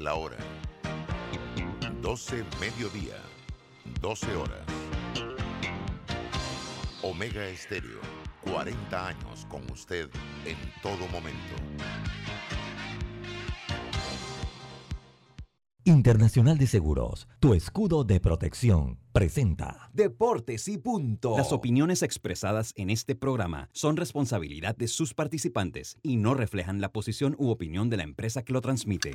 es la hora. 12 mediodía, 12 horas. Omega Estéreo, 40 años con usted en todo momento. Internacional de Seguros, tu escudo de protección, presenta Deportes y punto. Las opiniones expresadas en este programa son responsabilidad de sus participantes y no reflejan la posición u opinión de la empresa que lo transmite.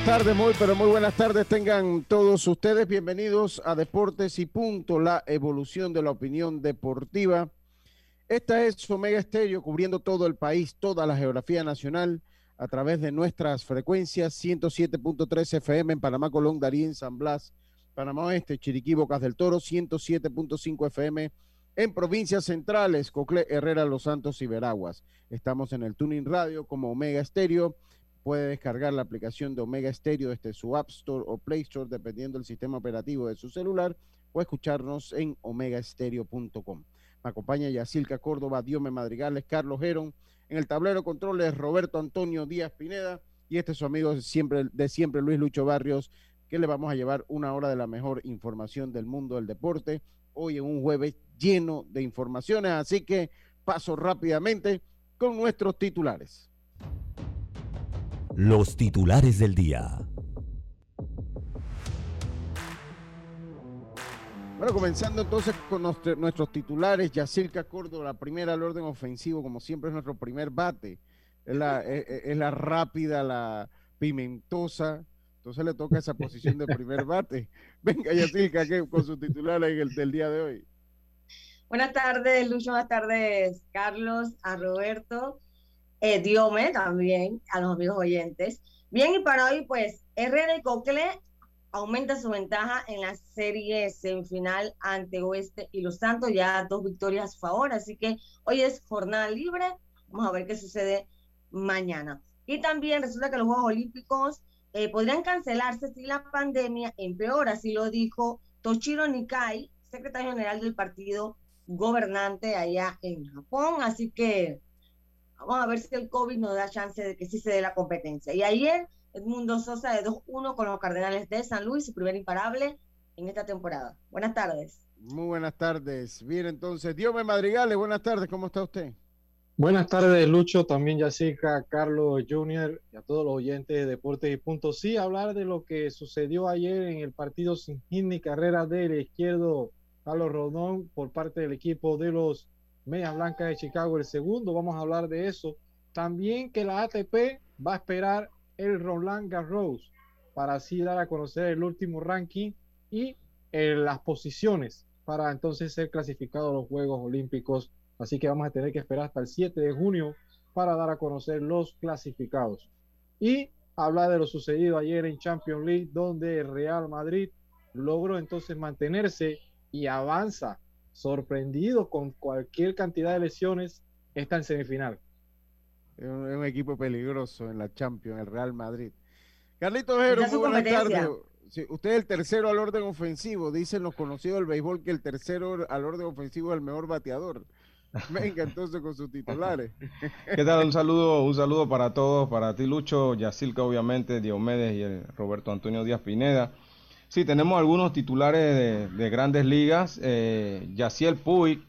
Buenas tardes, muy pero muy buenas tardes tengan todos ustedes. Bienvenidos a Deportes y Punto, la evolución de la opinión deportiva. Esta es Omega Estéreo cubriendo todo el país, toda la geografía nacional a través de nuestras frecuencias 107.3 FM en Panamá, Colón, Darien, San Blas, Panamá Oeste, Chiriquí, Bocas del Toro, 107.5 FM en provincias centrales, Cocle, Herrera, Los Santos y Veraguas. Estamos en el Tuning Radio como Omega Estéreo puede descargar la aplicación de Omega Stereo desde su App Store o Play Store, dependiendo del sistema operativo de su celular, o escucharnos en omegastereo.com. Me acompaña Yacilca Córdoba, Diome Madrigales, Carlos Gerón. En el tablero controles, Roberto Antonio Díaz Pineda. Y este es su amigo siempre, de siempre, Luis Lucho Barrios, que le vamos a llevar una hora de la mejor información del mundo del deporte. Hoy en un jueves lleno de informaciones, así que paso rápidamente con nuestros titulares. Los titulares del día. Bueno, comenzando entonces con nuestro, nuestros titulares, Yacirca Córdoba, la primera al orden ofensivo, como siempre es nuestro primer bate. Es la, es, es la rápida, la pimentosa. Entonces le toca esa posición de primer bate. Venga, Yacirca, con sus titulares el, del día de hoy. Buenas tardes, Lucho. Buenas tardes, Carlos, a Roberto eh, Diome también, a los amigos oyentes. Bien, y para hoy, pues, Herrera y Cocle aumenta su ventaja en la serie semifinal ante Oeste y Los Santos, ya dos victorias a favor, así que hoy es jornada libre, vamos a ver qué sucede mañana. Y también resulta que los Juegos Olímpicos eh, podrían cancelarse si la pandemia empeora, así lo dijo Toshiro Nikai, secretario general del partido gobernante allá en Japón, así que Vamos a ver si el COVID nos da chance de que sí se dé la competencia. Y ayer, Edmundo Sosa de 2-1 con los Cardenales de San Luis, su primer imparable en esta temporada. Buenas tardes. Muy buenas tardes. Bien, entonces, Diome Madrigales, buenas tardes, ¿cómo está usted? Buenas tardes, Lucho, también Jessica, Carlos Junior y a todos los oyentes de Deportes y Punto. Sí, hablar de lo que sucedió ayer en el partido sin hit ni carrera del izquierdo Carlos Rodón por parte del equipo de los Medias Blancas de Chicago el segundo, vamos a hablar de eso. También que la ATP va a esperar el Roland Garros para así dar a conocer el último ranking y eh, las posiciones para entonces ser clasificado a los Juegos Olímpicos. Así que vamos a tener que esperar hasta el 7 de junio para dar a conocer los clasificados. Y hablar de lo sucedido ayer en Champions League, donde Real Madrid logró entonces mantenerse y avanza sorprendido con cualquier cantidad de lesiones, está en semifinal. Es un, es un equipo peligroso en la Champions, el Real Madrid. Carlitos Ojero, muy buenas tardes. Sí, usted es el tercero al orden ofensivo. Dicen los conocidos del béisbol que el tercero al orden ofensivo es el mejor bateador. Venga entonces con sus titulares. ¿Qué tal? Un saludo, un saludo para todos, para ti Lucho, Yacilca obviamente, Diomedes y el Roberto Antonio Díaz Pineda. Sí, tenemos algunos titulares de, de grandes ligas. Eh, Yaciel Puig,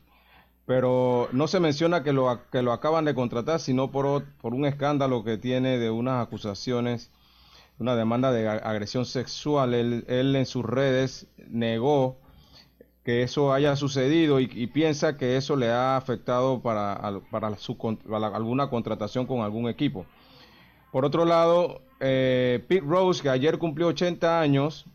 pero no se menciona que lo, que lo acaban de contratar, sino por, por un escándalo que tiene de unas acusaciones, una demanda de agresión sexual. Él, en sus redes negó que eso haya sucedido y, y, piensa que eso le ha afectado para, para, su, para alguna contratación con algún equipo. Por otro lado, eh, Pete Rose, que ayer cumplió 80 años,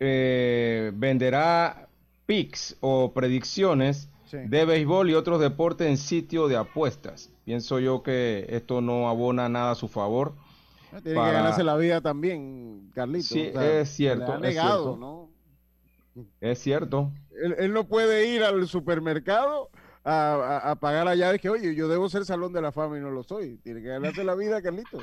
eh, venderá picks o predicciones de béisbol y otros deportes en sitio de apuestas. Pienso yo que esto no abona nada a su favor. Tiene que ganarse la vida también, Carlito. Sí, es cierto. negado, es cierto. ¿no? Es cierto. Él, no puede ir al supermercado a, pagar allá de que, oye, yo debo ser salón de la fama y no lo soy. Tiene que ganarse la vida, Carlito.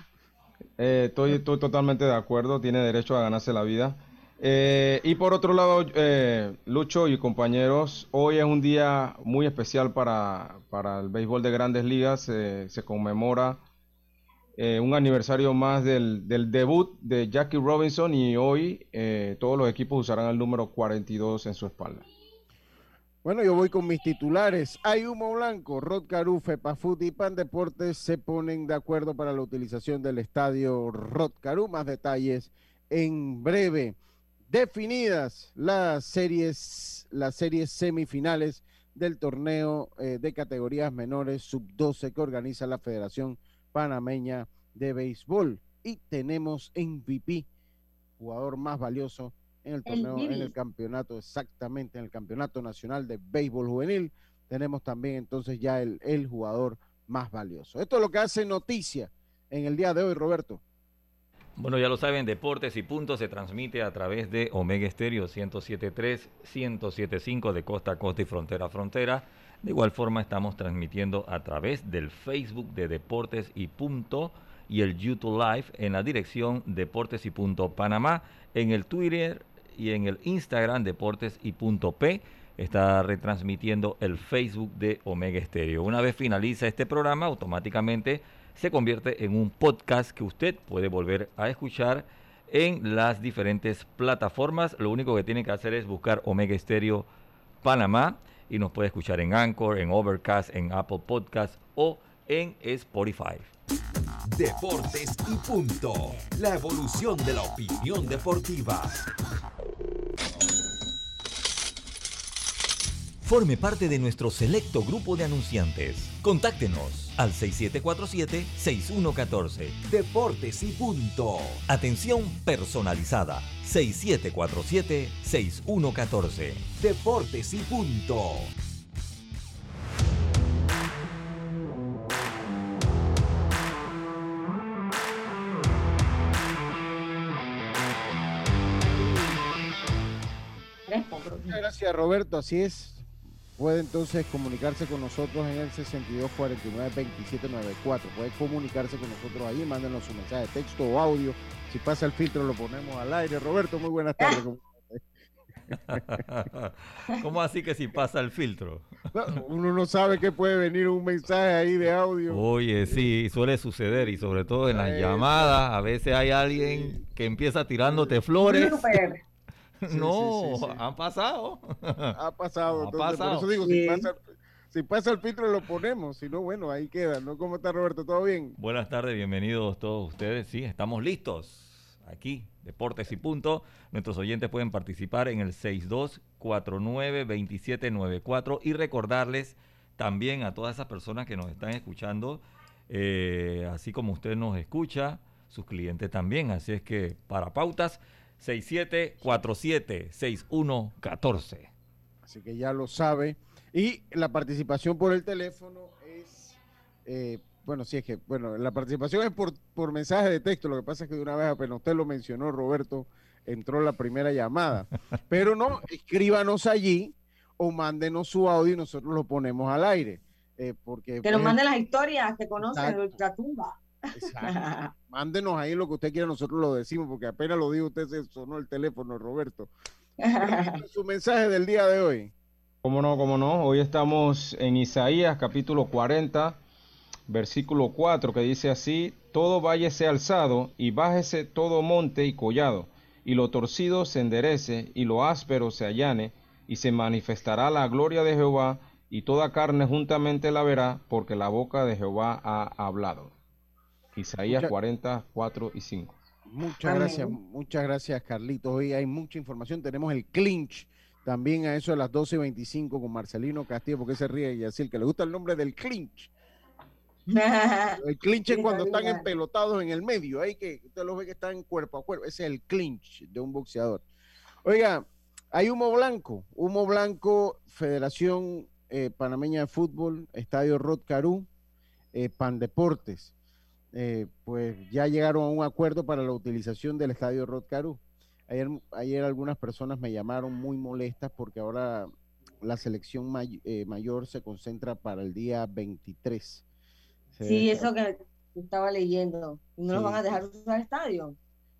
Eh, estoy, estoy totalmente de acuerdo. Tiene derecho a ganarse la vida. Eh, y por otro lado, eh, Lucho y compañeros, hoy es un día muy especial para, para el béisbol de grandes ligas. se conmemora eh, un aniversario más del, del, debut de Jackie Robinson y hoy eh, todos los equipos usarán el número 42 en su espalda. Bueno, yo voy con mis titulares. Hay humo blanco. Rod Caru, Fepafut y Pan Deportes se ponen de acuerdo para la utilización del estadio Rod Caru. Más detalles en breve. Definidas las series, las series semifinales del torneo eh, de categorías menores sub-12 que organiza la Federación panameña de béisbol. Y tenemos MVP, jugador más valioso en el torneo, en el campeonato, exactamente, en el campeonato nacional de béisbol juvenil. Tenemos también entonces ya el, el jugador más valioso. Esto es lo que hace noticia en el día de hoy, Roberto. Bueno, ya lo saben, Deportes y Puntos se transmite a través de Omega Estéreo 107.3, 107.5 de costa a costa y frontera a frontera. De igual forma estamos transmitiendo a través del Facebook de Deportes y Punto y el YouTube Live en la dirección Deportes y Punto Panamá, en el Twitter y en el Instagram Deportes y Punto P está retransmitiendo el Facebook de Omega Estéreo. Una vez finaliza este programa, automáticamente se convierte en un podcast que usted puede volver a escuchar en las diferentes plataformas. Lo único que tiene que hacer es buscar Omega Estéreo Panamá y nos puede escuchar en Anchor, en Overcast, en Apple Podcast o en Spotify. Deportes y punto. La evolución de la opinión deportiva. Forme parte de nuestro selecto grupo de anunciantes. Contáctenos al 6747-6114. Deportes y punto. Atención personalizada. 6747-6114. Deportes y punto. Muchas gracias Roberto, así es puede entonces comunicarse con nosotros en el 6249-2794. Puede comunicarse con nosotros ahí, mándenos su mensaje de texto o audio. Si pasa el filtro, lo ponemos al aire. Roberto, muy buenas tardes. ¿Cómo así que si pasa el filtro? uno no sabe que puede venir un mensaje ahí de audio. Oye, sí, suele suceder y sobre todo en las llamadas, a veces hay alguien que empieza tirándote flores. no, han pasado. Ha pasado. Por eso digo, si pasa, el filtro lo ponemos, si no, bueno, ahí queda, ¿no? ¿Cómo está Roberto? ¿Todo bien? Buenas tardes, bienvenidos todos ustedes. Sí, estamos listos. Aquí, Deportes y Punto. Nuestros oyentes pueden participar en el 6249-2794 y recordarles también a todas esas personas que nos están escuchando, eh, así como usted nos escucha, sus clientes también. Así es que para pautas 6747-6114. Así que ya lo sabe. Y la participación por el teléfono es, eh, bueno, sí es que, bueno, la participación es por, por mensaje de texto. Lo que pasa es que de una vez apenas usted lo mencionó, Roberto, entró la primera llamada. Pero no, escríbanos allí o mándenos su audio y nosotros lo ponemos al aire. Eh, porque, que nos manden las historias que conocen de Mándenos ahí lo que usted quiera, nosotros lo decimos, porque apenas lo dijo usted, se sonó el teléfono, Roberto. Su mensaje del día de hoy. Cómo no, cómo no. Hoy estamos en Isaías capítulo 40, versículo 4, que dice así, todo valle sea alzado y bájese todo monte y collado, y lo torcido se enderece y lo áspero se allane, y se manifestará la gloria de Jehová, y toda carne juntamente la verá, porque la boca de Jehová ha hablado. Isaías 44 y 5. Muchas gracias, muchas gracias Carlitos. Hoy hay mucha información. Tenemos el clinch también a eso de las 12.25 con Marcelino Castillo, porque se ríe y así, que le gusta el nombre del clinch. el clinch es cuando están empelotados en el medio, ahí que usted los ve que están cuerpo a cuerpo. Ese es el clinch de un boxeador. Oiga, Hay humo blanco, humo blanco, Federación eh, Panameña de Fútbol, Estadio Rod Carú, eh, Pan Deportes. Eh, pues ya llegaron a un acuerdo para la utilización del Estadio Rod Carú. Ayer, ayer algunas personas me llamaron muy molestas porque ahora la selección mayor se concentra para el día 23. sí, eso que estaba leyendo. ¿No lo van a dejar usar el estadio?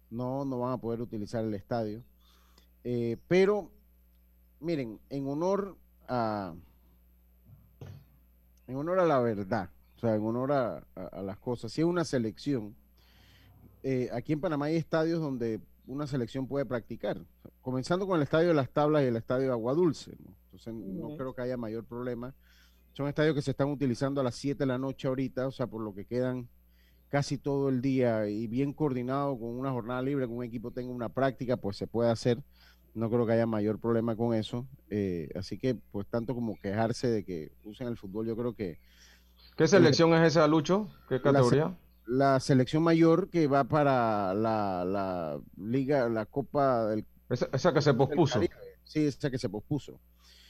No, no van a poder utilizar el estadio. pero, miren, en honor a, en honor a la verdad, o sea, en honor a, las cosas. Si es una selección, eh, aquí en Panamá hay estadios donde una selección puede practicar, comenzando con el estadio de las tablas y el estadio de Agua Dulce. Entonces, no creo que haya mayor problema. Son estadios que se están utilizando a las 7 de la noche ahorita, o sea, por lo que quedan casi todo el día y bien coordinado con una jornada libre, con un equipo tenga una práctica, pues se puede hacer no creo que haya mayor problema con eso. Eh, así que, pues, tanto como quejarse de que usen el fútbol, yo creo que. ¿Qué selección es esa, Lucho? ¿Qué categoría? La, selección mayor que va para la, Liga, la Copa del. Esa, que se pospuso. Sí, esa que se pospuso.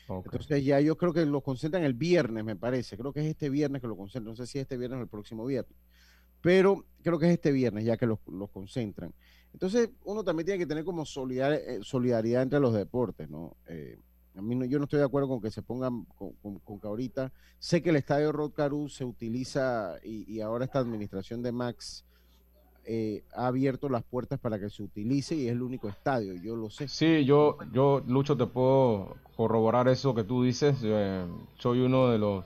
Entonces, ya yo creo que lo concentran el viernes, me parece. Creo que es este viernes que lo concentran. No sé si es este viernes o el próximo viernes. Pero creo que es este viernes ya que los lo concentran. Entonces, uno también tiene que tener como eh, solidaridad entre los deportes, ¿no? Eh, a mí no, yo no estoy de acuerdo con que se pongan, con, que ahorita, sé que el estadio Rod Caru se utiliza y, ahora esta administración de Max eh, ha abierto las puertas para que se utilice y es el único estadio, yo lo sé. Sí, yo, yo Lucho, te puedo corroborar eso que tú dices. soy uno de los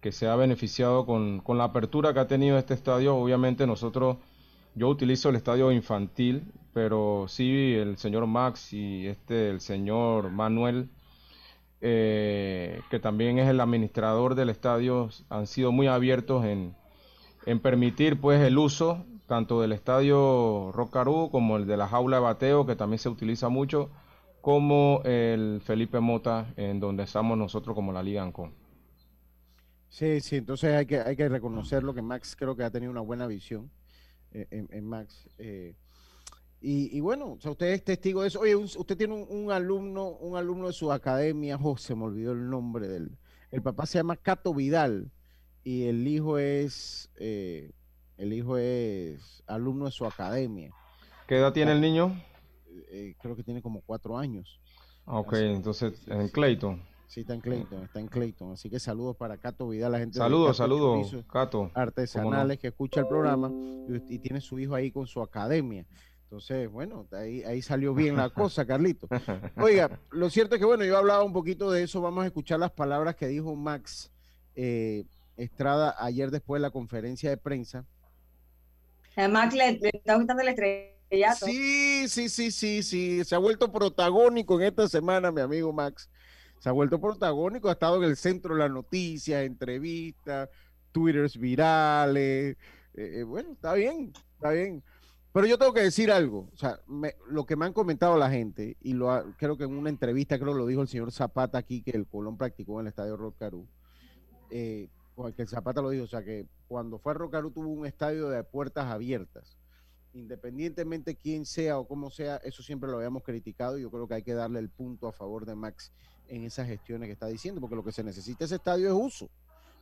que se ha beneficiado con, con la apertura que ha tenido este estadio. Obviamente nosotros yo utilizo el estadio infantil, pero sí el señor Max y este el señor Manuel, eh, que también es el administrador del estadio, han sido muy abiertos en, permitir pues el uso tanto del estadio Rocarú como el de la jaula de bateo, que también se utiliza mucho, como el Felipe Mota, en donde estamos nosotros como la Liga Ancon. Sí, sí, entonces hay que, hay que reconocerlo que Max creo que ha tenido una buena visión eh, en, Max. Eh, y, bueno, o sea, usted es testigo de eso. Oye, usted tiene un, alumno, un alumno de su academia, se me olvidó el nombre del. El papá se llama Cato Vidal y el hijo es eh, el hijo es alumno de su academia. ¿Qué edad tiene el niño? creo que tiene como cuatro años. Ok, entonces en Clayton. Sí, está en Clayton, está en Clayton. Así que saludos para Cato Vidal, la gente saludos, saludos, Cato. Artesanales que escucha el programa y, tiene su hijo ahí con su academia. Entonces, bueno, ahí, ahí salió bien la cosa, Carlito. Oiga, lo cierto es que, bueno, yo hablaba un poquito de eso. Vamos a escuchar las palabras que dijo Max eh, Estrada ayer después de la conferencia de prensa. A Max le, está gustando el estrellato. Sí, sí, sí, sí, sí. Se ha vuelto protagónico en esta semana, mi amigo Max se ha vuelto protagónico, ha estado en el centro de las noticias, entrevistas, twitters virales. Eh, eh, bueno, está bien, está bien. Pero yo tengo que decir algo, o sea, lo que me han comentado la gente, y lo creo que en una entrevista, creo que lo dijo el señor Zapata aquí, que el Colón practicó en el estadio Rocarú, eh, que el Zapata lo dijo, o sea, que cuando fue a Rocarú tuvo un estadio de puertas abiertas independientemente quién sea o cómo sea, eso siempre lo habíamos criticado y yo creo que hay que darle el punto a favor de Max en esas gestiones que está diciendo, porque lo que se necesita ese estadio es uso.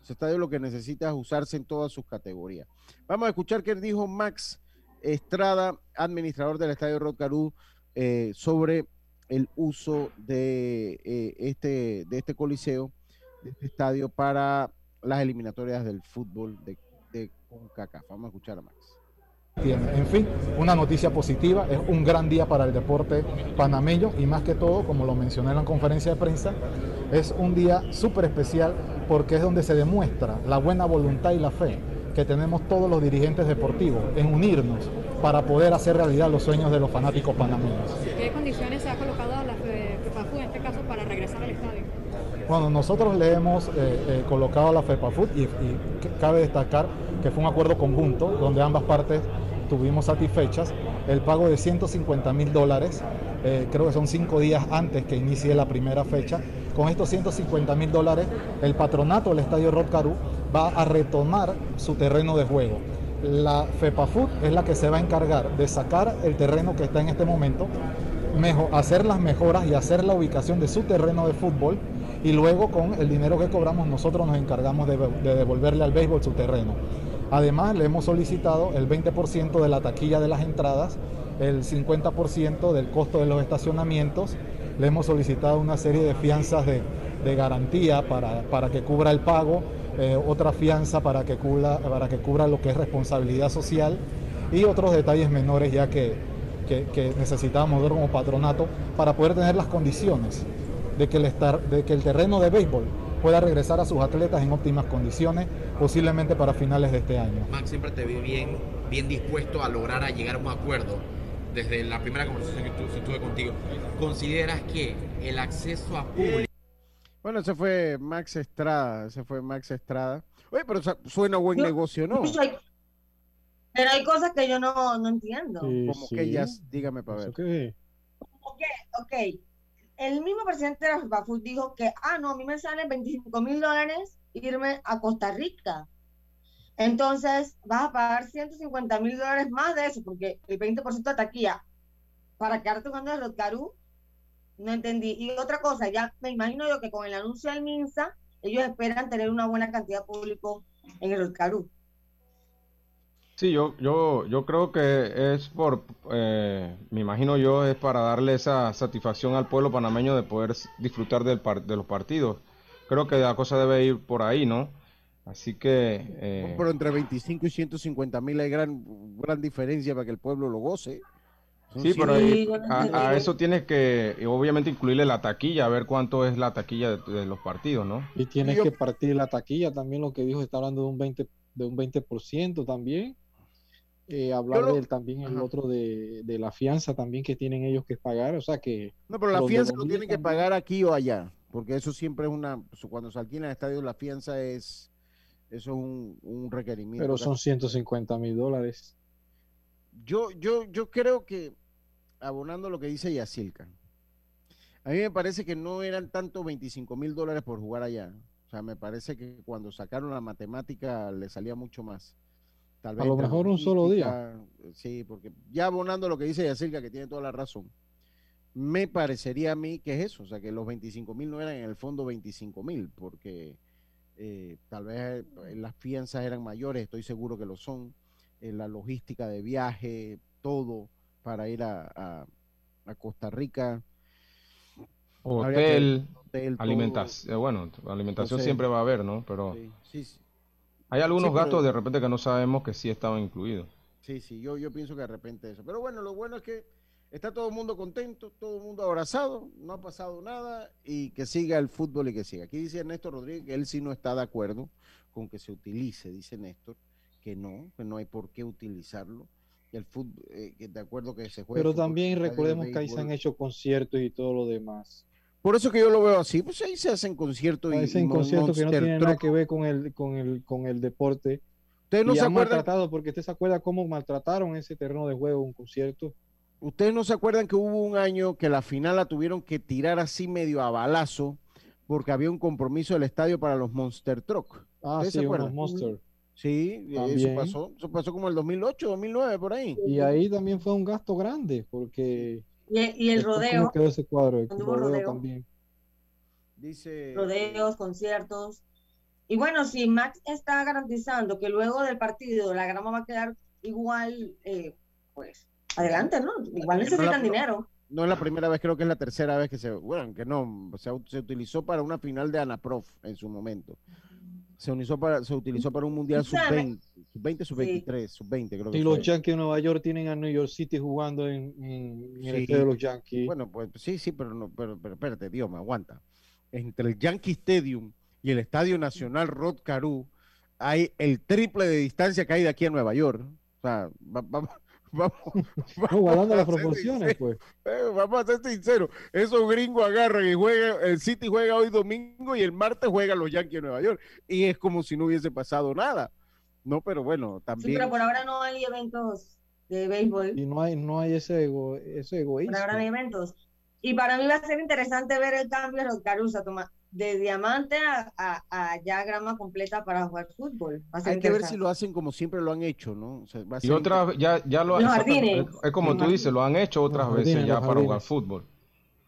Ese estadio lo que necesita es usarse en todas sus categorías. Vamos a escuchar qué dijo Max Estrada, administrador del estadio Rocarú, eh, sobre el uso de, eh, este, de este coliseo, de este estadio para las eliminatorias del fútbol de, de CONCACAF. Vamos a escuchar a Max. En fin, una noticia positiva, es un gran día para el deporte panameño y más que todo, como lo mencioné en la conferencia de prensa, es un día súper especial porque es donde se demuestra la buena voluntad y la fe que tenemos todos los dirigentes deportivos en unirnos para poder hacer realidad los sueños de los fanáticos panameños. ¿Qué condiciones se ha colocado la FEPAFU en este caso para regresar al estadio? Bueno, nosotros le hemos eh, eh, colocado a la FEPAFUT y, y cabe destacar que fue un acuerdo conjunto donde ambas partes tuvimos satisfechas el pago de 150 mil dólares, eh, creo que son cinco días antes que inicie la primera fecha. Con estos 150 mil dólares, el patronato del Estadio Rod va a retomar su terreno de juego. La FEPAFUT es la que se va a encargar de sacar el terreno que está en este momento hacer las mejoras y hacer la ubicación de su terreno de fútbol y luego con el dinero que cobramos nosotros nos encargamos de, de devolverle al béisbol su terreno. Además, le hemos solicitado el 20% de la taquilla de las entradas, el 50% del costo de los estacionamientos, le hemos solicitado una serie de fianzas de, garantía para, para, que cubra el pago, eh, otra fianza para que, cubra, para que cubra lo que es responsabilidad social y otros detalles menores ya que, que, que como patronato para poder tener las condiciones de que, el estar, de que el terreno de béisbol pueda regresar a sus atletas en óptimas condiciones, posiblemente para finales de este año. Max, siempre te vi bien, bien dispuesto a lograr a llegar a un acuerdo desde la primera conversación que tuve contigo. ¿Consideras que el acceso a público bueno, ese fue Max Estrada, ese fue Max Estrada. Oye, pero suena buen negocio, ¿no? pero hay cosas que yo no, no entiendo. Como que ellas, dígame para ver. Okay. Como que, ok, el mismo presidente de la FIBAFUT dijo que, ah, no, a mí me salen 25 mil dólares irme a Costa Rica. Entonces, vas a pagar 150 mil dólares más de eso, porque el 20% de taquilla para quedarte jugando de Rotcarú no entendí. Y otra cosa, ya me imagino yo que con el anuncio del MINSA, ellos esperan tener una buena cantidad de público en el Oscarú. Sí, yo, yo, yo creo que es por, eh, me imagino yo, es para darle esa satisfacción al pueblo panameño de poder disfrutar del de los partidos. Creo que la cosa debe ir por ahí, ¿no? Así que... Eh... Pero entre 25 y 150 mil hay gran, gran diferencia para que el pueblo lo goce. Sí, pero a, eso tienes que obviamente incluirle la taquilla, a ver cuánto es la taquilla de, los partidos, ¿no? Y tienes que partir la taquilla, también lo que dijo, está hablando de un 20%, de un 20% también. Eh, hablar del también el otro de, la fianza también que tienen ellos que pagar, o sea que... No, pero la fianza lo tienen que pagar aquí o allá, porque eso siempre es una, cuando se alquila el estadio la fianza es, eso es un, un requerimiento. Pero son 150 mil dólares. Yo, yo, yo creo que, abonando lo que dice Yacilca, a mí me parece que no eran tanto 25 mil dólares por jugar allá. O sea, me parece que cuando sacaron la matemática le salía mucho más. Tal vez a lo mejor un solo día. Sí, porque ya abonando lo que dice Yacilca, que tiene toda la razón, me parecería a mí que es eso. O sea, que los 25 mil no eran en el fondo 25 mil, porque eh, tal vez eh, las fianzas eran mayores, estoy seguro que lo son la logística de viaje, todo para ir a, Costa Rica. Hotel, alimentación, eh, bueno, alimentación siempre va a haber, ¿no? Pero hay algunos gastos de repente que no sabemos que sí estaban incluidos. Sí, sí, yo, yo pienso que de repente eso. Pero bueno, lo bueno es que está todo el mundo contento, todo el mundo abrazado, no ha pasado nada y que siga el fútbol y que siga. Aquí dice Néstor Rodríguez que él sí no está de acuerdo con que se utilice, dice Néstor, que no, que no hay por qué utilizarlo. El fútbol, eh, de acuerdo que se juega. Pero también recordemos que ahí se han hecho conciertos y todo lo demás. Por eso que yo lo veo así, pues ahí se hacen conciertos y hacen conciertos que no tienen nada que ver con el, con el, con el deporte. Ustedes no se acuerdan porque usted se acuerda cómo maltrataron ese terreno de juego un concierto. Ustedes no se acuerdan que hubo un año que la final la tuvieron que tirar así medio a balazo porque había un compromiso del estadio para los Monster Truck. Ah, sí, unos Monster. Sí, eso pasó, eso pasó como el 2008, 2009, por ahí. Y ahí también fue un gasto grande, porque... Y, el rodeo. quedó ese cuadro? El rodeo, también. Dice... Rodeos, conciertos. Y bueno, si Max está garantizando que luego del partido la grama va a quedar igual, eh, pues adelante, ¿no? Igual necesitan dinero. No es la primera vez, creo que es la tercera vez que se, bueno, que no, se, se utilizó para una final de Anaprof en su momento se, utilizó para, se utilizó para un mundial sub-20, sub-20, sub-23, sub-20 creo que Y los Yankees de Nueva York tienen a New York City jugando en, el estadio de los Yankees. Bueno, pues sí, sí, pero, no, pero, pero espérate, Dios, me aguanta. Entre el Yankee Stadium y el Estadio Nacional Rod Caru hay el triple de distancia que hay de aquí a Nueva York. O sea, vamos, Vamos, vamos guardando las proporciones, pues. Eh, vamos a ser sinceros. Esos gringos agarran y juegan, el City juega hoy domingo y el martes juegan los Yankees de Nueva York. Y es como si no hubiese pasado nada. No, pero bueno, también. Sí, pero por ahora no hay eventos de béisbol. Y no hay, no hay ese, ego, ese egoísmo. Por ahora no hay eventos. Y para mí va a ser interesante ver el cambio de los Caruso, de diamante a, a- a ya grama completa para jugar fútbol. Hay que ver si lo hacen como siempre lo han hecho, ¿no? O sea, va a Y otras, ya, ya lo Los exactamente, jardines. Es como tú dices, lo han hecho otras Los veces jardines, ya para jugar fútbol.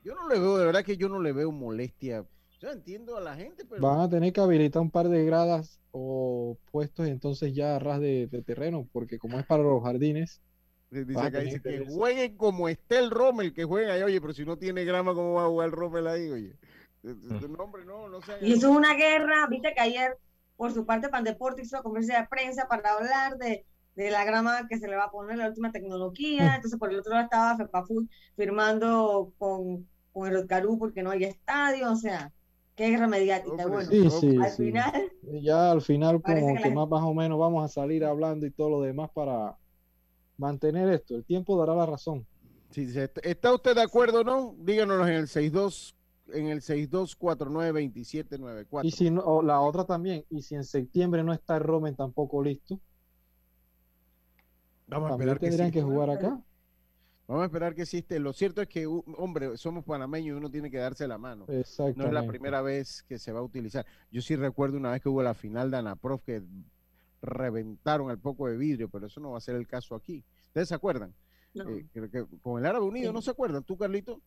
Yo no le veo, de verdad que yo no le veo molestia. Yo entiendo a la gente, pero Van a tener que habilitar un par de gradas o puestos entonces ya a ras de, de terreno, porque como es para los jardines, dice acá, dice que jueguen como esté el Rommel, que jueguen ahí. Oye, pero si no tiene grama, ¿cómo va a jugar el Rommel ahí, oye? No, no Y eso es una guerra, viste que ayer, por su parte, Pandeporte hizo una conferencia de prensa para hablar de, de la grama que se le va a poner, la última tecnología. Entonces, por el otro lado estaba FEPAFUT firmando con, con el Rotcarú porque no hay estadio, o sea, qué guerra mediática. Hombre, bueno, sí, sí, al sí. final, ya al final como que que la- más, más o menos vamos a salir hablando y todo lo demás para mantener esto. El tiempo dará la razón. Sí, dice, ¿est- ¿Está usted de acuerdo o no? Díganos en el 62 en el 62492794. Y si no, o la otra también, y si en septiembre no está el Romen tampoco listo, Vamos a esperar que tendrían sí. que jugar acá. Vamos a esperar que existe. Lo cierto es que, hombre, somos panameños y uno tiene que darse la mano. No es la primera vez que se va a utilizar. Yo sí recuerdo una vez que hubo la final de Anaprof que reventaron el poco de vidrio, pero eso no va a ser el caso aquí. ¿Ustedes se acuerdan? no. Eh, creo que con el Árabe Unido, Sí. ¿no se acuerdan? ¿Tú, Carlito?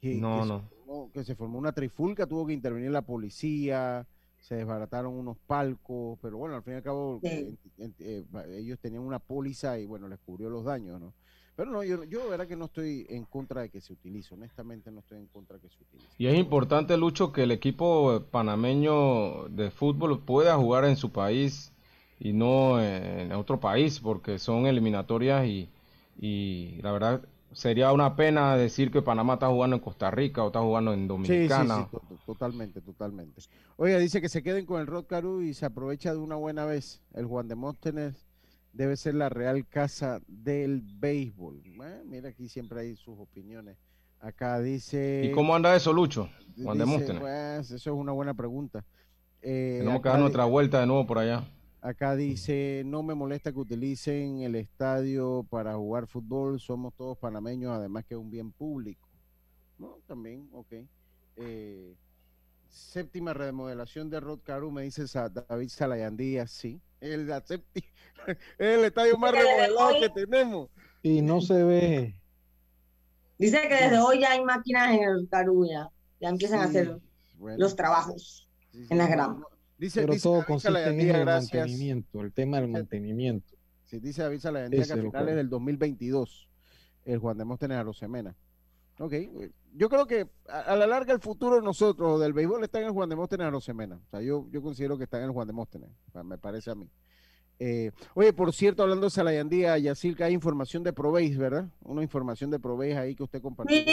Que, No, que no. Se formó, que se formó una trifulca, tuvo que intervenir la policía, se desbarataron unos palcos, pero bueno, al fin y al cabo Sí. eh, en- eh, ellos tenían una póliza y bueno, les cubrió los daños, ¿no? Pero no, yo, yo de verdad que no estoy en contra de que se utilice, honestamente no estoy en contra de que se utilice. Y es importante, Lucho, que el equipo panameño de fútbol pueda jugar en su país y no en otro país, porque son eliminatorias y, y la verdad sería una pena decir que Panamá está jugando en Costa Rica o está jugando en Sí, sí, Dominicana. sí, to- to- totalmente, totalmente. Oiga, dice que se queden con el Rod Caru y se aprovecha de una buena vez. El Juan de Móstenes debe ser la real casa del béisbol. Bueno, mira, aquí siempre hay sus opiniones. Acá dice... ¿Y cómo anda eso, Lucho? Juan dice, Demóstenes. pues, eso es una buena pregunta. Eh, Tenemos que dar nuestra vuelta de nuevo por allá. Acá dice, no me molesta que utilicen el estadio para jugar fútbol, somos todos panameños, además que es un bien público. No, también, ok. Eh, séptima remodelación de Rod Caru, me dice David Salayandía, sí. El, la séptima, es el estadio más remodelado que tenemos. Y no se ve. Dice que desde hoy ya hay máquinas en el Carulla, ya empiezan a hacer bueno, los trabajos. sí, sí, en la no, grama. no. Dice, Pero dice todo consiste en el gracias. mantenimiento, el tema del mantenimiento. Sí, dice David Salayandía que a finales del 2022 el Juan de Móstenes a Rosemena. Ok, yo creo que a, a la larga el futuro de nosotros del béisbol está en el Juan de Móstenes a Rosemena. O sea, yo, yo considero que está en el Juan de Móstenes, me parece a mí. Eh, oye, por cierto, hablando de Salayandía, Yacirca, hay información de Proveis, ¿verdad? Una información de Proveis ahí que usted compartió. Sí,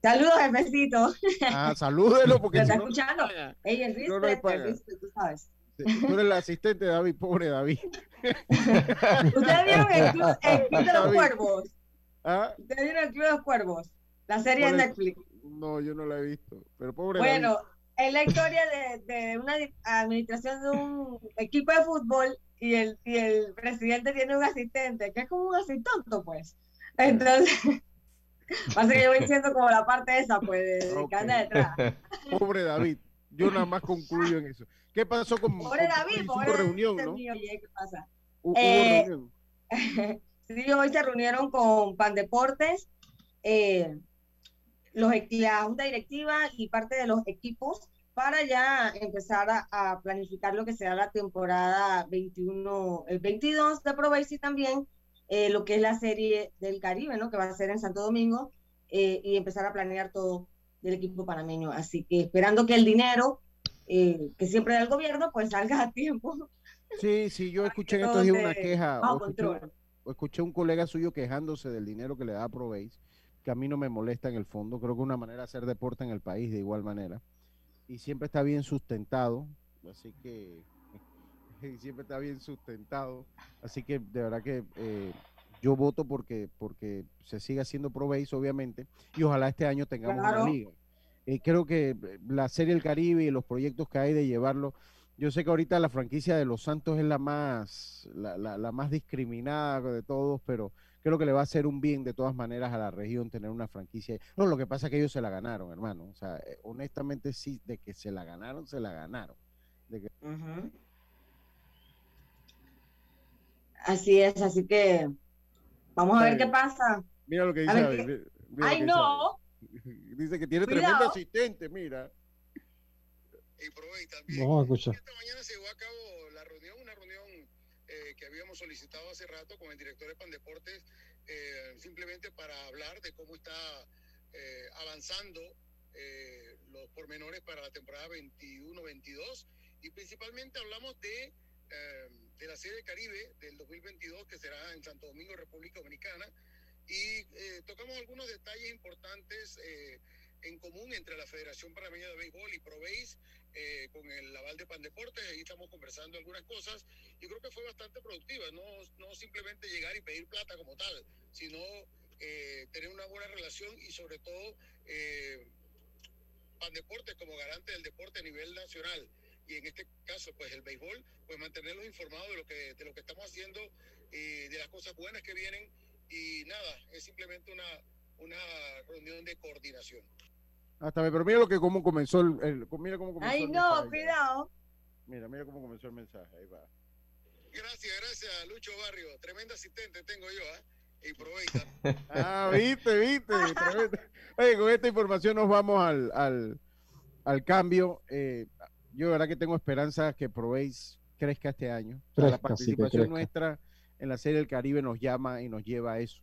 saludos, jefecito. Ah, salúdelo porque ¿Me si está no, escuchando? Ey, el No, no tú sabes. tú eres el asistente de David, pobre David. ¿Ustedes vieron el club, el club de los David. cuervos? ¿Ah? ¿Ustedes vieron el club de los cuervos? La serie de. Netflix. No, yo no la he visto, pero pobre Bueno, David. es la historia de, de una administración de un equipo de fútbol y el, y el presidente tiene un asistente, que es como un así tonto, pues. Entonces, pasa que yo voy siendo como la parte esa, pues, de, de que detrás. Pobre David. Yo nada más concluyo en eso. ¿Qué pasó con Pobre con- David, pobre reunión, David no? mío, oye, ¿qué pasa? Hu- Hubo Eh, reunión. Sí, hoy se reunieron con Pan Deportes, eh, los, la junta directiva y parte de los equipos para ya empezar a, a planificar lo que será la temporada 21, el 22 de Pro Base y también eh, lo que es la serie del Caribe, ¿no? Que va a ser en Santo Domingo eh, y empezar a planear todo del equipo panameño. Así que esperando que el dinero eh, que siempre da el gobierno pues salga a tiempo. Sí, sí, yo escuché en todo estos días una queja. o escuché, control. o escuché un colega suyo quejándose del dinero que le da Proveis, que a mí no me molesta en el fondo. Creo que es una manera de hacer deporte en el país de igual manera. Y siempre está bien sustentado. Así que y siempre está bien sustentado. Así que de verdad que eh, yo voto porque, porque se siga haciendo Proveis, obviamente, y ojalá este año tengamos Claro. una liga. Eh, creo que eh, la Serie del Caribe y los proyectos que hay de llevarlo, yo sé que ahorita la franquicia de los Santos es la más, la, la- la más discriminada de todos, pero creo que le va a hacer un bien de todas maneras a la región tener una franquicia. No, lo que pasa es que ellos se la ganaron, hermano. O sea, eh, honestamente sí, de que se la ganaron, se la ganaron. De que... Así es, así que vamos a ver qué pasa. Mira lo que dice. David, David, Ay, no. Dice que tiene Cuidado. tremendo asistente, mira. Vamos a escuchar. Esta mañana se llevó a cabo la reunión, una reunión que habíamos solicitado hace rato con el director de Pandeportes, eh, simplemente para hablar de cómo está eh, avanzando eh, los pormenores para la temporada 21-22 y principalmente hablamos de, eh, de la Serie Caribe del 2022 que será en Santo Domingo, República Dominicana. Y eh, tocamos algunos detalles importantes eh, en común entre la Federación Panameña de Béisbol y ProBéis eh, con el aval de Pandeportes. Ahí estamos conversando algunas cosas y creo que fue bastante productiva. No, no simplemente llegar y pedir plata como tal, sino eh, tener una buena relación y sobre todo eh, Pandeportes como garante del deporte a nivel nacional y en este caso pues el béisbol pues mantenerlos informados de lo que de lo que estamos haciendo y de las cosas buenas que vienen y nada es simplemente una una reunión de coordinación Hasta pero mira lo que cómo comenzó el, el- mira cómo comenzó Ay, el no, mensaje. cuidado. Mira, mira cómo comenzó el mensaje. Ahí va. gracias gracias Lucho Barrio tremendo asistente tengo yo ¿ah? y proveita Ah, viste, viste. Oye, con esta información nos vamos al, al, al cambio. Eh, yo de verdad que tengo esperanza que probéis crezca este año. O sea, la Crezca, participación nuestra en la Serie del Caribe nos llama y nos lleva a eso.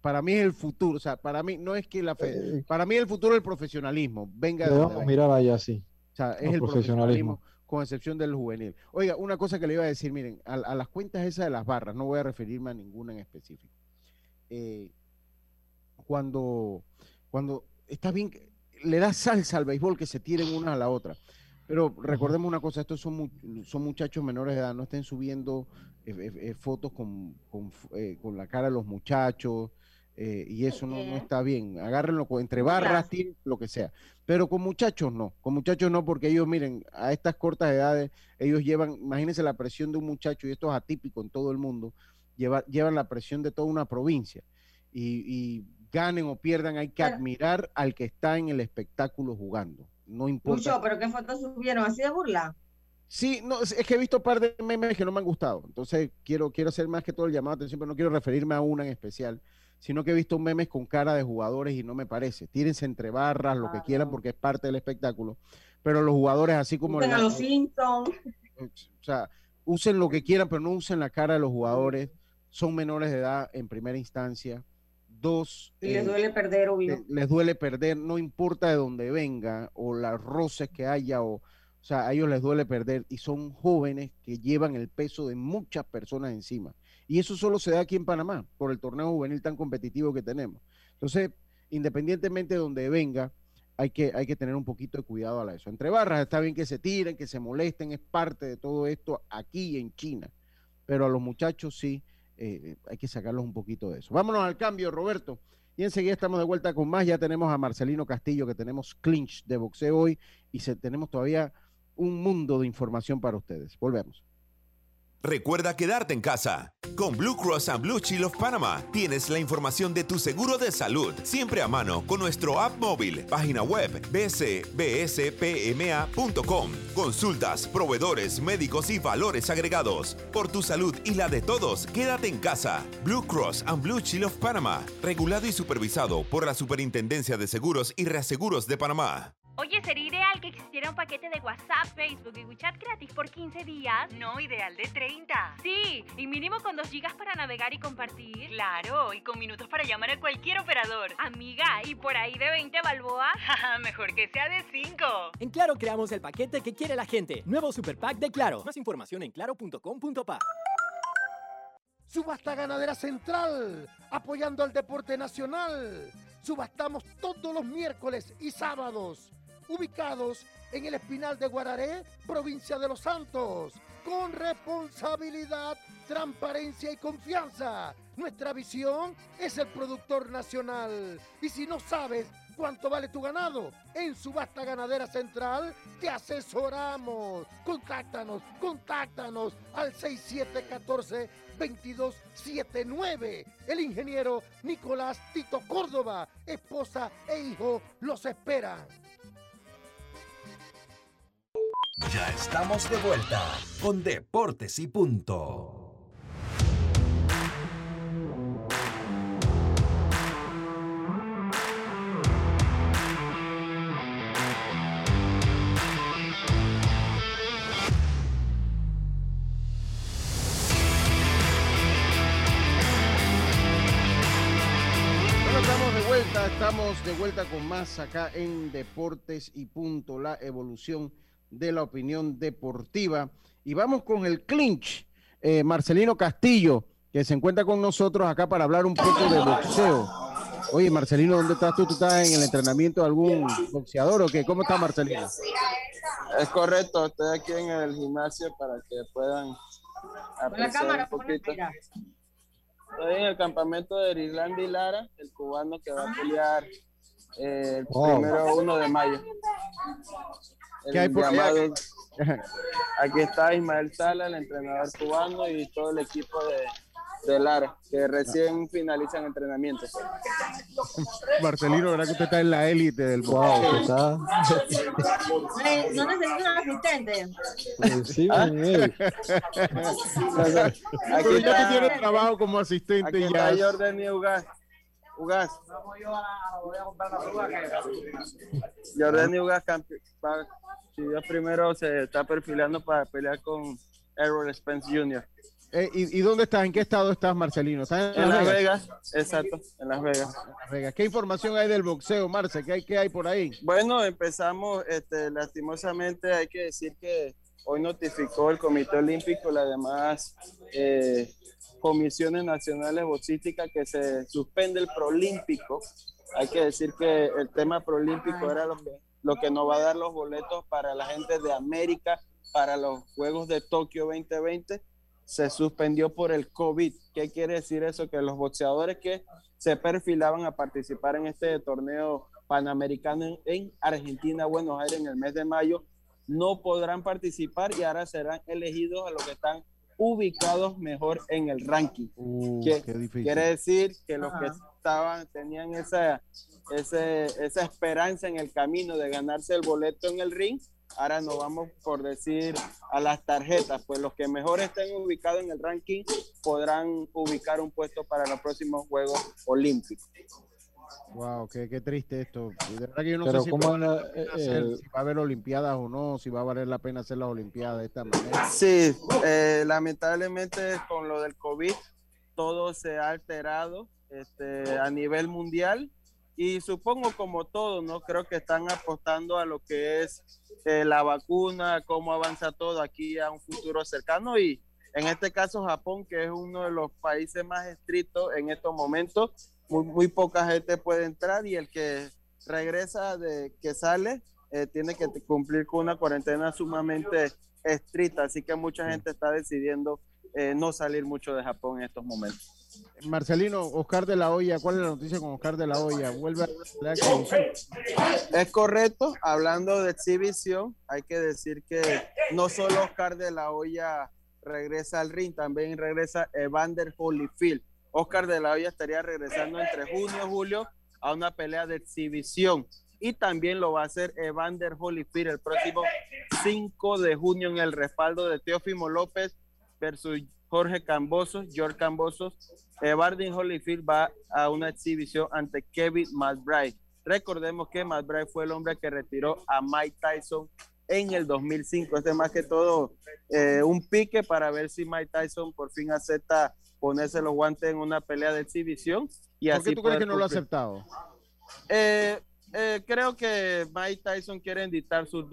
Para mí es el futuro, o sea, para mí no es que la fe, para mí el futuro es el profesionalismo. Venga, Debemos venga. mirar allá, sí. O sea, es el profesionalismo. con excepción del juvenil. Oiga, una cosa que le iba a decir, miren, a, a las cuentas esas de las barras, no voy a referirme a ninguna en específico. Eh, cuando, cuando está bien, le da salsa al béisbol que se tiren una a la otra. Pero recordemos una cosa, estos son, mu- son muchachos menores de edad, no estén subiendo eh, eh, eh, fotos con, con, eh, con la cara de los muchachos y eso no, no está bien. Agárrenlo entre barras, tiren lo que sea. Pero con muchachos no, con muchachos no, porque ellos, miren, a estas cortas edades, ellos llevan, imagínense la presión de un muchacho, y esto es atípico en todo el mundo, lleva- llevan la presión de toda una provincia. Y, y ganen o pierdan, hay que admirar al que está en el espectáculo jugando. No importa. Pero qué fotos subieron así de burla. Sí, no, es que he visto un par de memes que no me han gustado. Entonces quiero, quiero hacer más que todo el llamado de atención, pero no quiero referirme a una en especial, sino que he visto memes con cara de jugadores y no me parece. Tírense entre barras, lo que quieran, porque es parte del espectáculo. Pero los jugadores, así como... Usen a los Simpsons. o sea, usen lo que quieran, pero no usen la cara de los jugadores. Son menores de edad en primera instancia. Dos, Y les eh, duele perder, obvio. le- les duele perder, no importa de dónde venga o las roces que haya, o, o sea, a ellos les duele perder y son jóvenes que llevan el peso de muchas personas encima. Y eso solo se da aquí en Panamá, por el torneo juvenil tan competitivo que tenemos. Entonces, independientemente de donde venga, hay que, hay que tener un poquito de cuidado a la eso. Entre barras está bien que se tiren, que se molesten, es parte de todo esto aquí en China. Pero a los muchachos sí, eh, hay que sacarlos un poquito de eso. Vámonos al cambio, Roberto. Y enseguida estamos de vuelta con más. Ya tenemos a Marcelino Castillo, que tenemos clinch de boxeo hoy y se, tenemos todavía un mundo de información para ustedes. Volvemos. Recuerda quedarte en casa. Con Blue Cross and Blue Shield of Panama tienes la información de tu seguro de salud siempre a mano con nuestro app móvil, página web bcbspma.com. Consultas, proveedores, médicos y valores agregados. Por tu salud y la de todos, quédate en casa. Blue Cross and Blue Shield of Panama, regulado y supervisado por la Superintendencia de Seguros y Reaseguros de Panamá. Oye, sería ideal que existiera un paquete de WhatsApp, Facebook y WeChat gratis por 15 días. No, ideal de 30. Sí, y mínimo con 2 gigas para navegar y compartir. Claro, y con minutos para llamar a cualquier operador. Amiga, ¿y por ahí de 20 balboa? Mejor que sea de 5. En Claro creamos el paquete que quiere la gente. Nuevo Super Pack de Claro. Más información en claro.com.pa. Subasta Ganadera Central, apoyando al deporte nacional. Subastamos todos los miércoles y sábados, ubicados en el Espinal de Guararé, provincia de Los Santos, con responsabilidad, transparencia y confianza. Nuestra visión es el productor nacional. Y si no sabes cuánto vale tu ganado, en Subasta Ganadera Central te asesoramos. Contáctanos, contáctanos al 6714 2279. El ingeniero Nicolás Tito Córdoba, esposa e hijo los esperan. Ya estamos de vuelta con Deportes y Punto. Estamos de vuelta, estamos de vuelta con más acá en Deportes y Punto, la evolución de la opinión deportiva. Y vamos con el clinch, eh, Marcelino Castillo, que se encuentra con nosotros acá para hablar un poco de boxeo. Oye, Marcelino, ¿dónde estás tú? ¿Tú estás en el entrenamiento de algún boxeador o qué? ¿Cómo está Marcelino? Es correcto, estoy aquí en el gimnasio para que puedan apreciar un poquito. Estoy en el campamento de Islandi Lara, el cubano que va a pelear eh, el Wow. primero 1 de mayo. ¿Qué hay por llamado- Aquí está Ismael Sala, el entrenador cubano, y todo el equipo de, de Lara, que recién finalizan entrenamiento. Marcelino, ¿verdad que usted está en la élite del boxeo? Eh, ¿No necesitas un asistente? Sí, ¿Ah? Miguel. Pero ya tú tienes trabajo como asistente Aquí ya. está Jordan y Ugas. Ugas. Jordan y Ugas, campe- va- si Dios primero se está perfilando para pelear con Errol Spence Jr. Eh, ¿y, y dónde estás? ¿En qué estado estás, Marcelino? ¿Estás En Las Vegas, exacto, en Las Vegas. Las Vegas. ¿Qué información hay del boxeo, Marce? ¿Qué hay, qué hay por ahí? Bueno, empezamos, este, lastimosamente hay que decir que hoy notificó el Comité Olímpico, las demás eh, comisiones nacionales boxísticas que se suspende el proolímpico. Hay que decir que el tema proolímpico era lo que, lo que nos va a dar los boletos para la gente de América para los Juegos de Tokio 2020 se suspendió por el COVID. ¿Qué quiere decir eso? Que los boxeadores que se perfilaban a participar en este torneo panamericano en, en Argentina, Buenos Aires, en el mes de mayo, no podrán participar y ahora serán elegidos a los que están ubicados mejor en el ranking. Que- qué difícil. Quiere decir que los que. Estaban, tenían esa, ese- esa esperanza en el camino de ganarse el boleto en el ring, ahora nos vamos por decir a las tarjetas, pues los que mejor estén ubicados en el ranking podrán ubicar un puesto para los próximos Juegos Olímpicos. Wow, qué, qué triste esto. De verdad que yo no Pero sé si, ¿cómo va, anda, a eh, hacer- el- si va a haber Olimpiadas o no, si va a valer la pena hacer las Olimpiadas de esta manera. Sí, eh, lamentablemente con lo del COVID todo se ha alterado este, a nivel mundial y supongo como todo, ¿no? Creo que están apostando a lo que es eh, la vacuna, cómo avanza todo aquí a un futuro cercano y en este caso Japón, que es uno de los países más estrictos en estos momentos, muy, muy poca gente puede entrar y el que regresa de que sale eh, tiene que cumplir con una cuarentena sumamente estricta, así que mucha gente está decidiendo eh, no salir mucho de Japón en estos momentos. Marcelino, Oscar de la Hoya, ¿cuál es la noticia con Oscar de la Hoya? Vuelve a. Es correcto, hablando de exhibición, hay que decir que no solo Oscar de la Hoya regresa al ring, también regresa Evander Holyfield. Oscar de la Hoya estaría regresando entre junio y julio a una pelea de exhibición y también lo va a hacer Evander Holyfield el próximo 5 de junio en el respaldo de Teófimo López versus Jorge Cambosos, George Cambosos. Evander Holyfield va a una exhibición ante Kevin McBride. Recordemos que McBride fue el hombre que retiró a Mike Tyson en el 2005. Este es más que todo eh, un pique para ver si Mike Tyson por fin acepta ponerse los guantes en una pelea de exhibición. Y ¿Por así qué tú crees que no lo ha aceptado? Eh, eh, creo que Mike Tyson quiere dictar sus,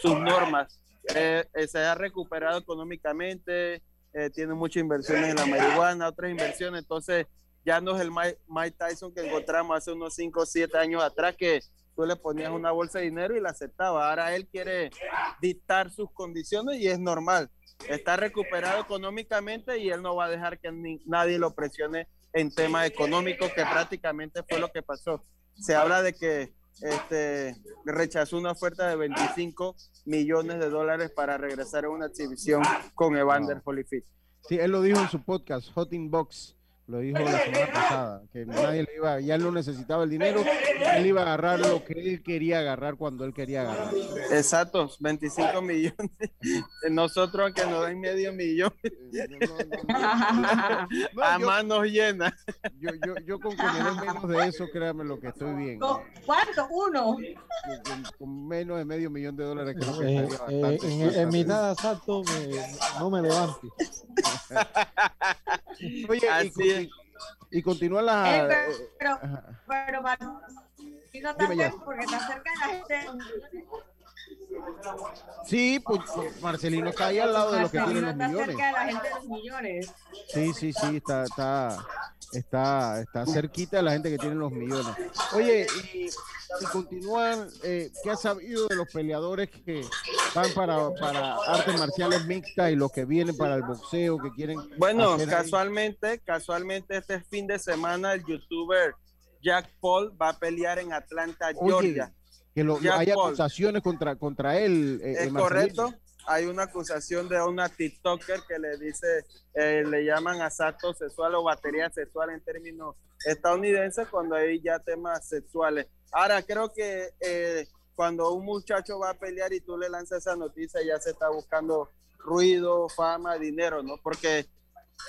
sus normas. Se ha recuperado económicamente, eh, tiene muchas inversiones en la marihuana, otras inversiones, entonces ya no es el Mike, Tyson que encontramos hace unos 5 o 7 años atrás que tú le ponías una bolsa de dinero y la aceptaba. Ahora él quiere dictar sus condiciones y es normal. Está recuperado económicamente y él no va a dejar que nadie lo presione en temas económicos, que prácticamente fue lo que pasó. Se habla de que este, rechazó una oferta de 25 millones de dólares para regresar a una exhibición con Evander Holyfield. Sí, él lo dijo en su podcast, Hot Box. Lo dijo la semana pasada, que nadie le iba, ya él no necesitaba el dinero, él iba a agarrar lo que él quería agarrar cuando él quería agarrar. Exacto, 25 millones. Nosotros que nos den medio millón. a yo- manos llenas. Yo, yo, yo con que me den menos de eso, créame lo que estoy bien. ¿Cuánto? Uno. Con, con menos de medio millón de dólares creo que Eh, eh, en, en mi nada exacto me- no me levante. Oye, y, Así conti- y continúa Eh, la... pero, eh, pero, ajá. pero, Mar- y no cerca porque está cerca de la gente. Sí, pues Marcelino está ahí al lado de los que tienen los millones. cerca de la gente de los millones. Sí, sí, sí, está, está, está, está cerquita de la gente que tiene los millones. Oye, y, y continúan, eh, ¿qué has sabido de los peleadores que van para, para artes marciales mixtas y los que vienen para el boxeo, que quieren... Bueno, hacer ahí? casualmente, casualmente este fin de semana el youtuber Jack Paul va a pelear en Atlanta, Oye, Georgia. que lo, hay acusaciones contra, contra él. eh, Es eh, Marcelino. Hay una acusación de una TikToker que le dice, eh, le llaman asalto sexual o batería sexual en términos estadounidenses cuando hay ya temas sexuales. Ahora, creo que eh, cuando un muchacho va a pelear y tú le lanzas esa noticia, ya se está buscando ruido, fama, dinero, ¿no? Porque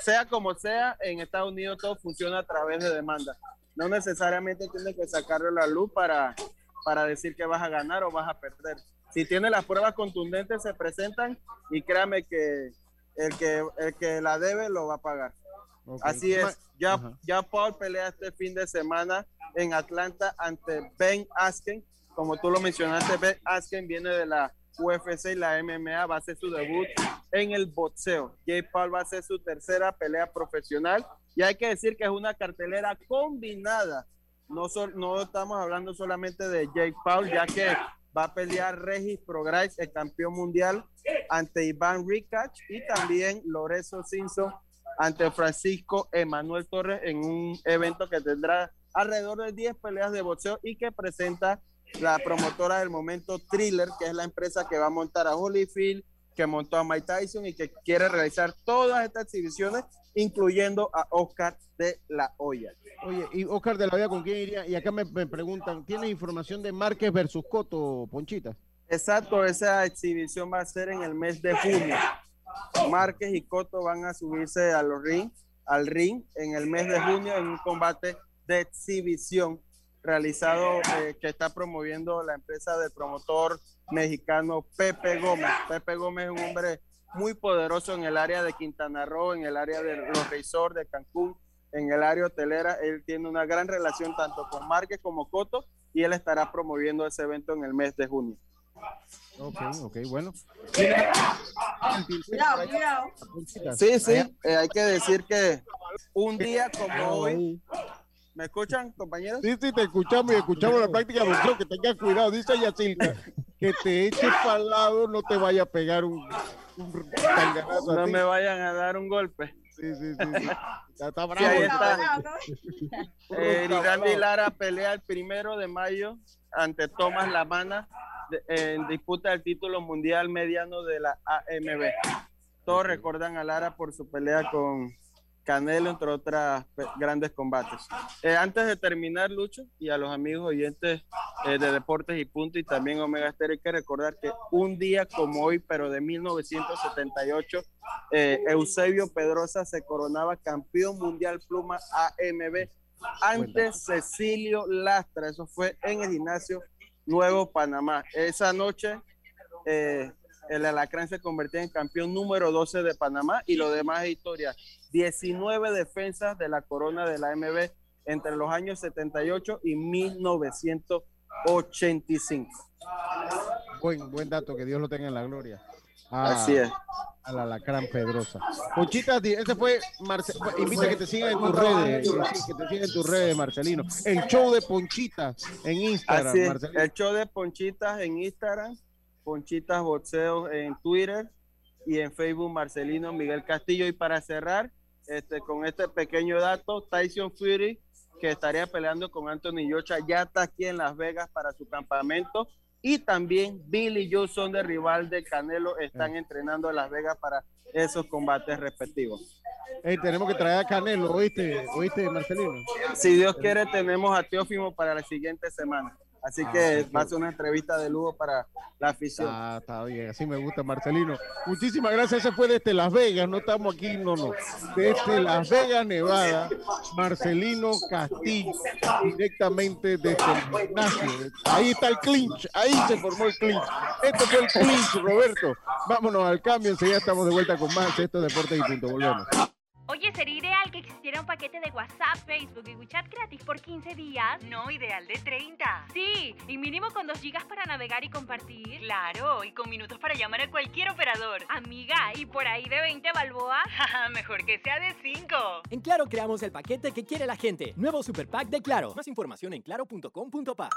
sea como sea, en Estados Unidos todo funciona a través de demanda. No necesariamente tienes que sacarlo a la luz para, para decir que vas a ganar o vas a perder. Si tiene las pruebas contundentes, se presentan y créame que el que, el que la debe lo va a pagar. Ok. Así es. Ya, Ajá. ya Paul pelea este fin de semana en Atlanta ante Ben Askren. Como tú lo mencionaste, Ben Askren viene de la UFC y la MMA, va a hacer su debut en el boxeo. Jay Paul va a hacer su tercera pelea profesional y hay que decir que es una cartelera combinada. No, sol- no estamos hablando solamente de Jay Paul, ya que va a pelear Regis Prograis, el campeón mundial, ante Iván Ricach y también Lorenzo Simpson ante Francisco Emanuel Torres en un evento que tendrá alrededor de 10 peleas de boxeo y que presenta la promotora del momento Thriller, que es la empresa que va a montar a Holyfield, que montó a Mike Tyson y que quiere realizar todas estas exhibiciones, incluyendo a Oscar de la Hoya. Oye, y Oscar de la Hoya, ¿con quién iría? Y acá me, me preguntan, ¿tienes información de Márquez versus Coto, Ponchita? Exacto, esa exhibición va a ser en el mes de junio. Márquez y Coto van a subirse a los ring, al ring en el mes de junio en un combate de exhibición realizado eh, que está promoviendo la empresa del promotor mexicano Pepe Gómez. Pepe Gómez es un hombre muy poderoso en el área de Quintana Roo, en el área de los resorts de Cancún, en el área hotelera. Él tiene una gran relación tanto con Márquez como Coto y él estará promoviendo ese evento en el mes de junio. Ok, ok, bueno. Cuidado, cuidado. Sí, sí, eh, hay que decir que un día como hoy, ¿me escuchan, compañeros? Sí, sí, te escuchamos y escuchamos la práctica de boxeo, que tengas cuidado, dice Yacilca, que te eches para el lado, no te vaya a pegar un, un tanganazo a No ti. me vayan a dar un golpe. Sí, sí, sí. sí. Está, está Sí, bravo. ahí está. Eh, Lara pelea el primero de mayo ante Tomás Lamana en disputa del título mundial mediano de la AMB. Todos recuerdan a Lara por su pelea con Canelo, entre otras grandes combates. Eh, antes de terminar, Lucho, y a los amigos oyentes eh, de Deportes y Punto y también Omega Stereo, hay que recordar que un día como hoy, pero de 1978, eh, Eusebio Pedrosa se coronaba campeón mundial pluma AMB ante Cecilio Lastra. Eso fue en el gimnasio Nuevo Panamá. Esa noche eh, el Alacrán se convertía en campeón número 12 de Panamá y lo demás es historia. 19 defensas de la corona de la AMB entre los años 78 y 1985. Buen, buen dato, que Dios lo tenga en la gloria. A- Así es. A la Lacrán Pedrosa. Ponchita, di- ese fue, Marce- invita a que te sigan en tus redes, que te sigan en tus redes, Marcelino. El show de Ponchita en Instagram, Así es, Marcelino. el show de Ponchitas en Instagram, Ponchitas Boxeo en Twitter y en Facebook Marcelino Miguel Castillo. Y para cerrar este, con este pequeño dato, Tyson Fury, que estaría peleando con Anthony Yocha, ya está aquí en Las Vegas para su campamento y también Billy Joe son de rival de Canelo, están entrenando en Las Vegas para esos combates respectivos. Ey, tenemos que traer a Canelo, ¿oíste, ¿oíste Marcelino? Si Dios quiere, tenemos a Teófimo para la siguiente semana. Así Ah, que perfecto. va a ser una entrevista de lujo para la afición. Ah, está bien, así me gusta Marcelino. Muchísimas gracias, ese fue desde Las Vegas, no estamos aquí, no, no. Desde Las Vegas, Nevada, Marcelino Castillo, directamente desde el gimnasio. Ahí está el clinch, ahí se formó el clinch. Este fue el clinch, Roberto. Vámonos al cambio, enseguida estamos de vuelta con más. Esto es Deportes y Punto, volvemos. Oye, sería ideal que existiera un paquete de WhatsApp, Facebook y WeChat gratis por 15 días. No, ideal de 30. Sí, y mínimo con 2 gigas para navegar y compartir. Claro, y con minutos para llamar a cualquier operador. Amiga, ¿y por ahí de 20 balboa? Mejor que sea de 5. En Claro creamos el paquete que quiere la gente. Nuevo Super Pack de Claro. Más información en claro.com.pa.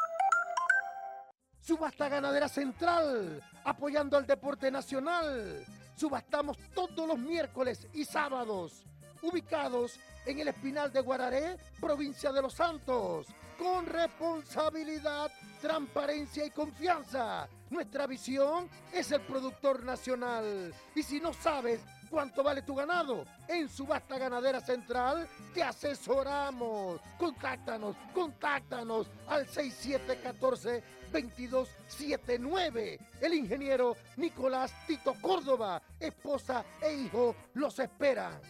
Subasta Ganadera Central, apoyando al deporte nacional. Subastamos todos los miércoles y sábados, ubicados en el Espinal de Guararé, provincia de Los Santos, con responsabilidad, transparencia y confianza. Nuestra visión es el productor nacional. Y si no sabes cuánto vale tu ganado, en Subasta Ganadera Central te asesoramos. Contáctanos, contáctanos al 6714-2279. El ingeniero Nicolás Tito Córdoba, esposa e hijo los esperan.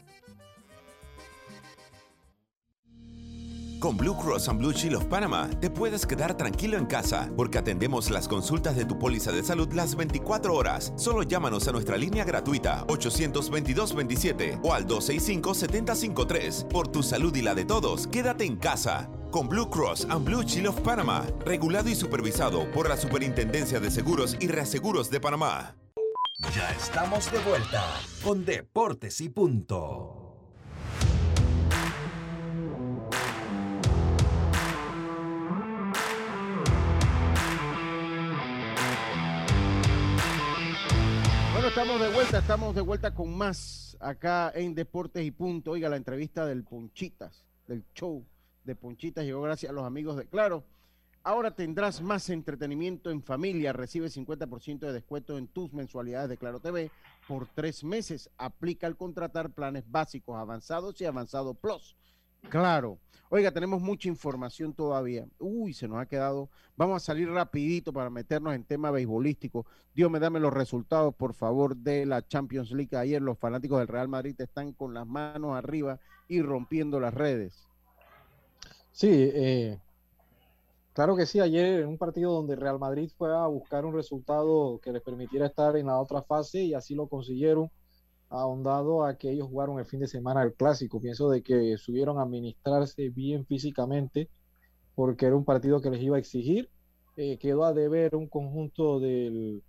Con Blue Cross and Blue Shield of Panama te puedes quedar tranquilo en casa porque atendemos las consultas de tu póliza de salud las 24 horas. Solo llámanos a nuestra línea gratuita 822-27 o al 265-753. Por tu salud y la de todos, quédate en casa. Con Blue Cross and Blue Shield of Panama, regulado y supervisado por la Superintendencia de Seguros y Reaseguros de Panamá. Ya estamos de vuelta con Deportes y Punto. Estamos de vuelta, estamos de vuelta con más acá en Deportes y Punto. Oiga, la entrevista del Ponchitas, del show de Ponchitas, llegó gracias a los amigos de Claro. Ahora tendrás más entretenimiento en familia. Recibe 50% de descuento en tus mensualidades de Claro TV por tres meses. Aplica al contratar planes básicos, avanzados y avanzado plus. Claro. Oiga, tenemos mucha información todavía. Uy, se nos ha quedado. Vamos a salir rapidito para meternos en tema beisbolístico. Dios me dame los resultados, por favor, de la Champions League. Ayer los fanáticos del Real Madrid están con las manos arriba y rompiendo las redes. Sí, eh, claro que sí. Ayer en un partido donde Real Madrid fue a buscar un resultado que les permitiera estar en la otra fase y así lo consiguieron, ahondado a que ellos jugaron el fin de semana el clásico. Pienso de que subieron a administrarse bien físicamente porque era un partido que les iba a exigir. Eh, quedó a deber un conjunto del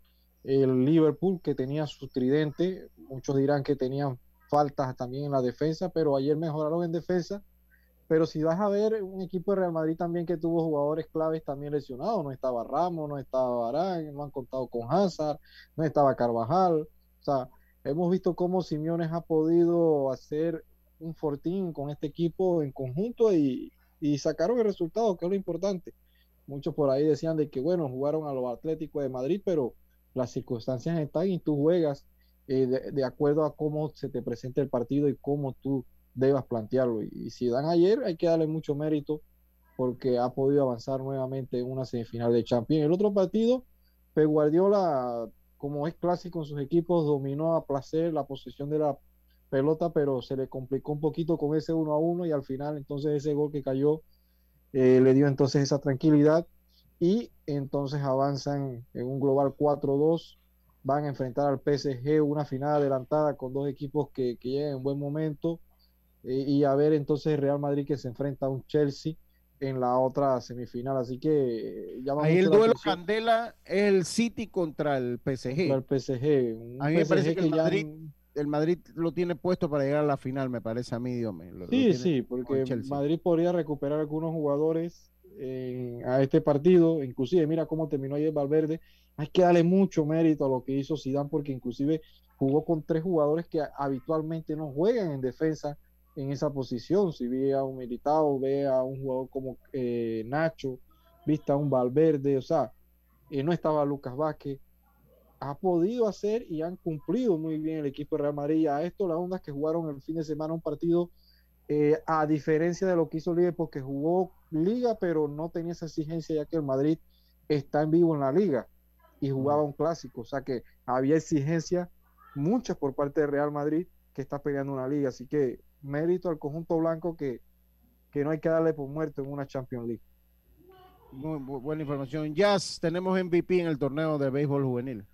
el Liverpool que tenía su tridente. Muchos dirán que tenían faltas también en la defensa, pero ayer mejoraron en defensa. Pero si vas a ver un equipo de Real Madrid también que tuvo jugadores claves también lesionados, no estaba Ramos, no estaba Barán, no han contado con Hazard, no estaba Carvajal. O sea, hemos visto cómo Simeones ha podido hacer un fortín con este equipo en conjunto y, y sacaron el resultado, que es lo importante. Muchos por ahí decían de que, bueno, jugaron a los Atléticos de Madrid, pero las circunstancias están y tú juegas eh, de, de acuerdo a cómo se te presenta el partido y cómo tú debas plantearlo. Y, y, si dan ayer, hay que darle mucho mérito porque ha podido avanzar nuevamente en una semifinal de Champions. El otro partido, Pep Guardiola, como es clásico en sus equipos, dominó a placer la posesión de la pelota, pero se le complicó un poquito con ese 1 a 1 y al final entonces ese gol que cayó eh, le dio entonces esa tranquilidad y entonces avanzan en un global 4-2 van a enfrentar al PSG una final adelantada con dos equipos que, que llegan en buen momento eh, y a ver entonces Real Madrid que se enfrenta a un Chelsea en la otra semifinal, así que llama Ahí el duelo. Candela es el City contra el PSG. Contra el PSG, un a mí me parece que, el ya- Madrid, el Madrid lo tiene puesto para llegar a la final, me parece a mí, Dios mío. Lo- Sí, sí, porque. Madrid podría recuperar algunos jugadores eh, a este partido, inclusive mira cómo terminó ayer Valverde, hay que darle mucho mérito a lo que hizo Zidane porque inclusive jugó con tres jugadores que habitualmente no juegan en defensa en esa posición, si ve a un Militao, ve a un jugador como eh, Nacho, viste a un Valverde, o sea, eh, no estaba Lucas Vázquez. Ha podido hacer y han cumplido muy bien el equipo de Real Madrid. A esto las ondas que jugaron el fin de semana un partido, eh, a diferencia de lo que hizo Liga, porque jugó Liga, pero no tenía esa exigencia ya que el Madrid está en vivo en la Liga y jugaba un clásico. O sea que había exigencia, muchas por parte de Real Madrid, que está peleando una Liga. Así que mérito al conjunto blanco que, que no hay que darle por muerto en una Champions League. Muy, bu- buena información. Jazz, tenemos MVP en el torneo de béisbol juvenil.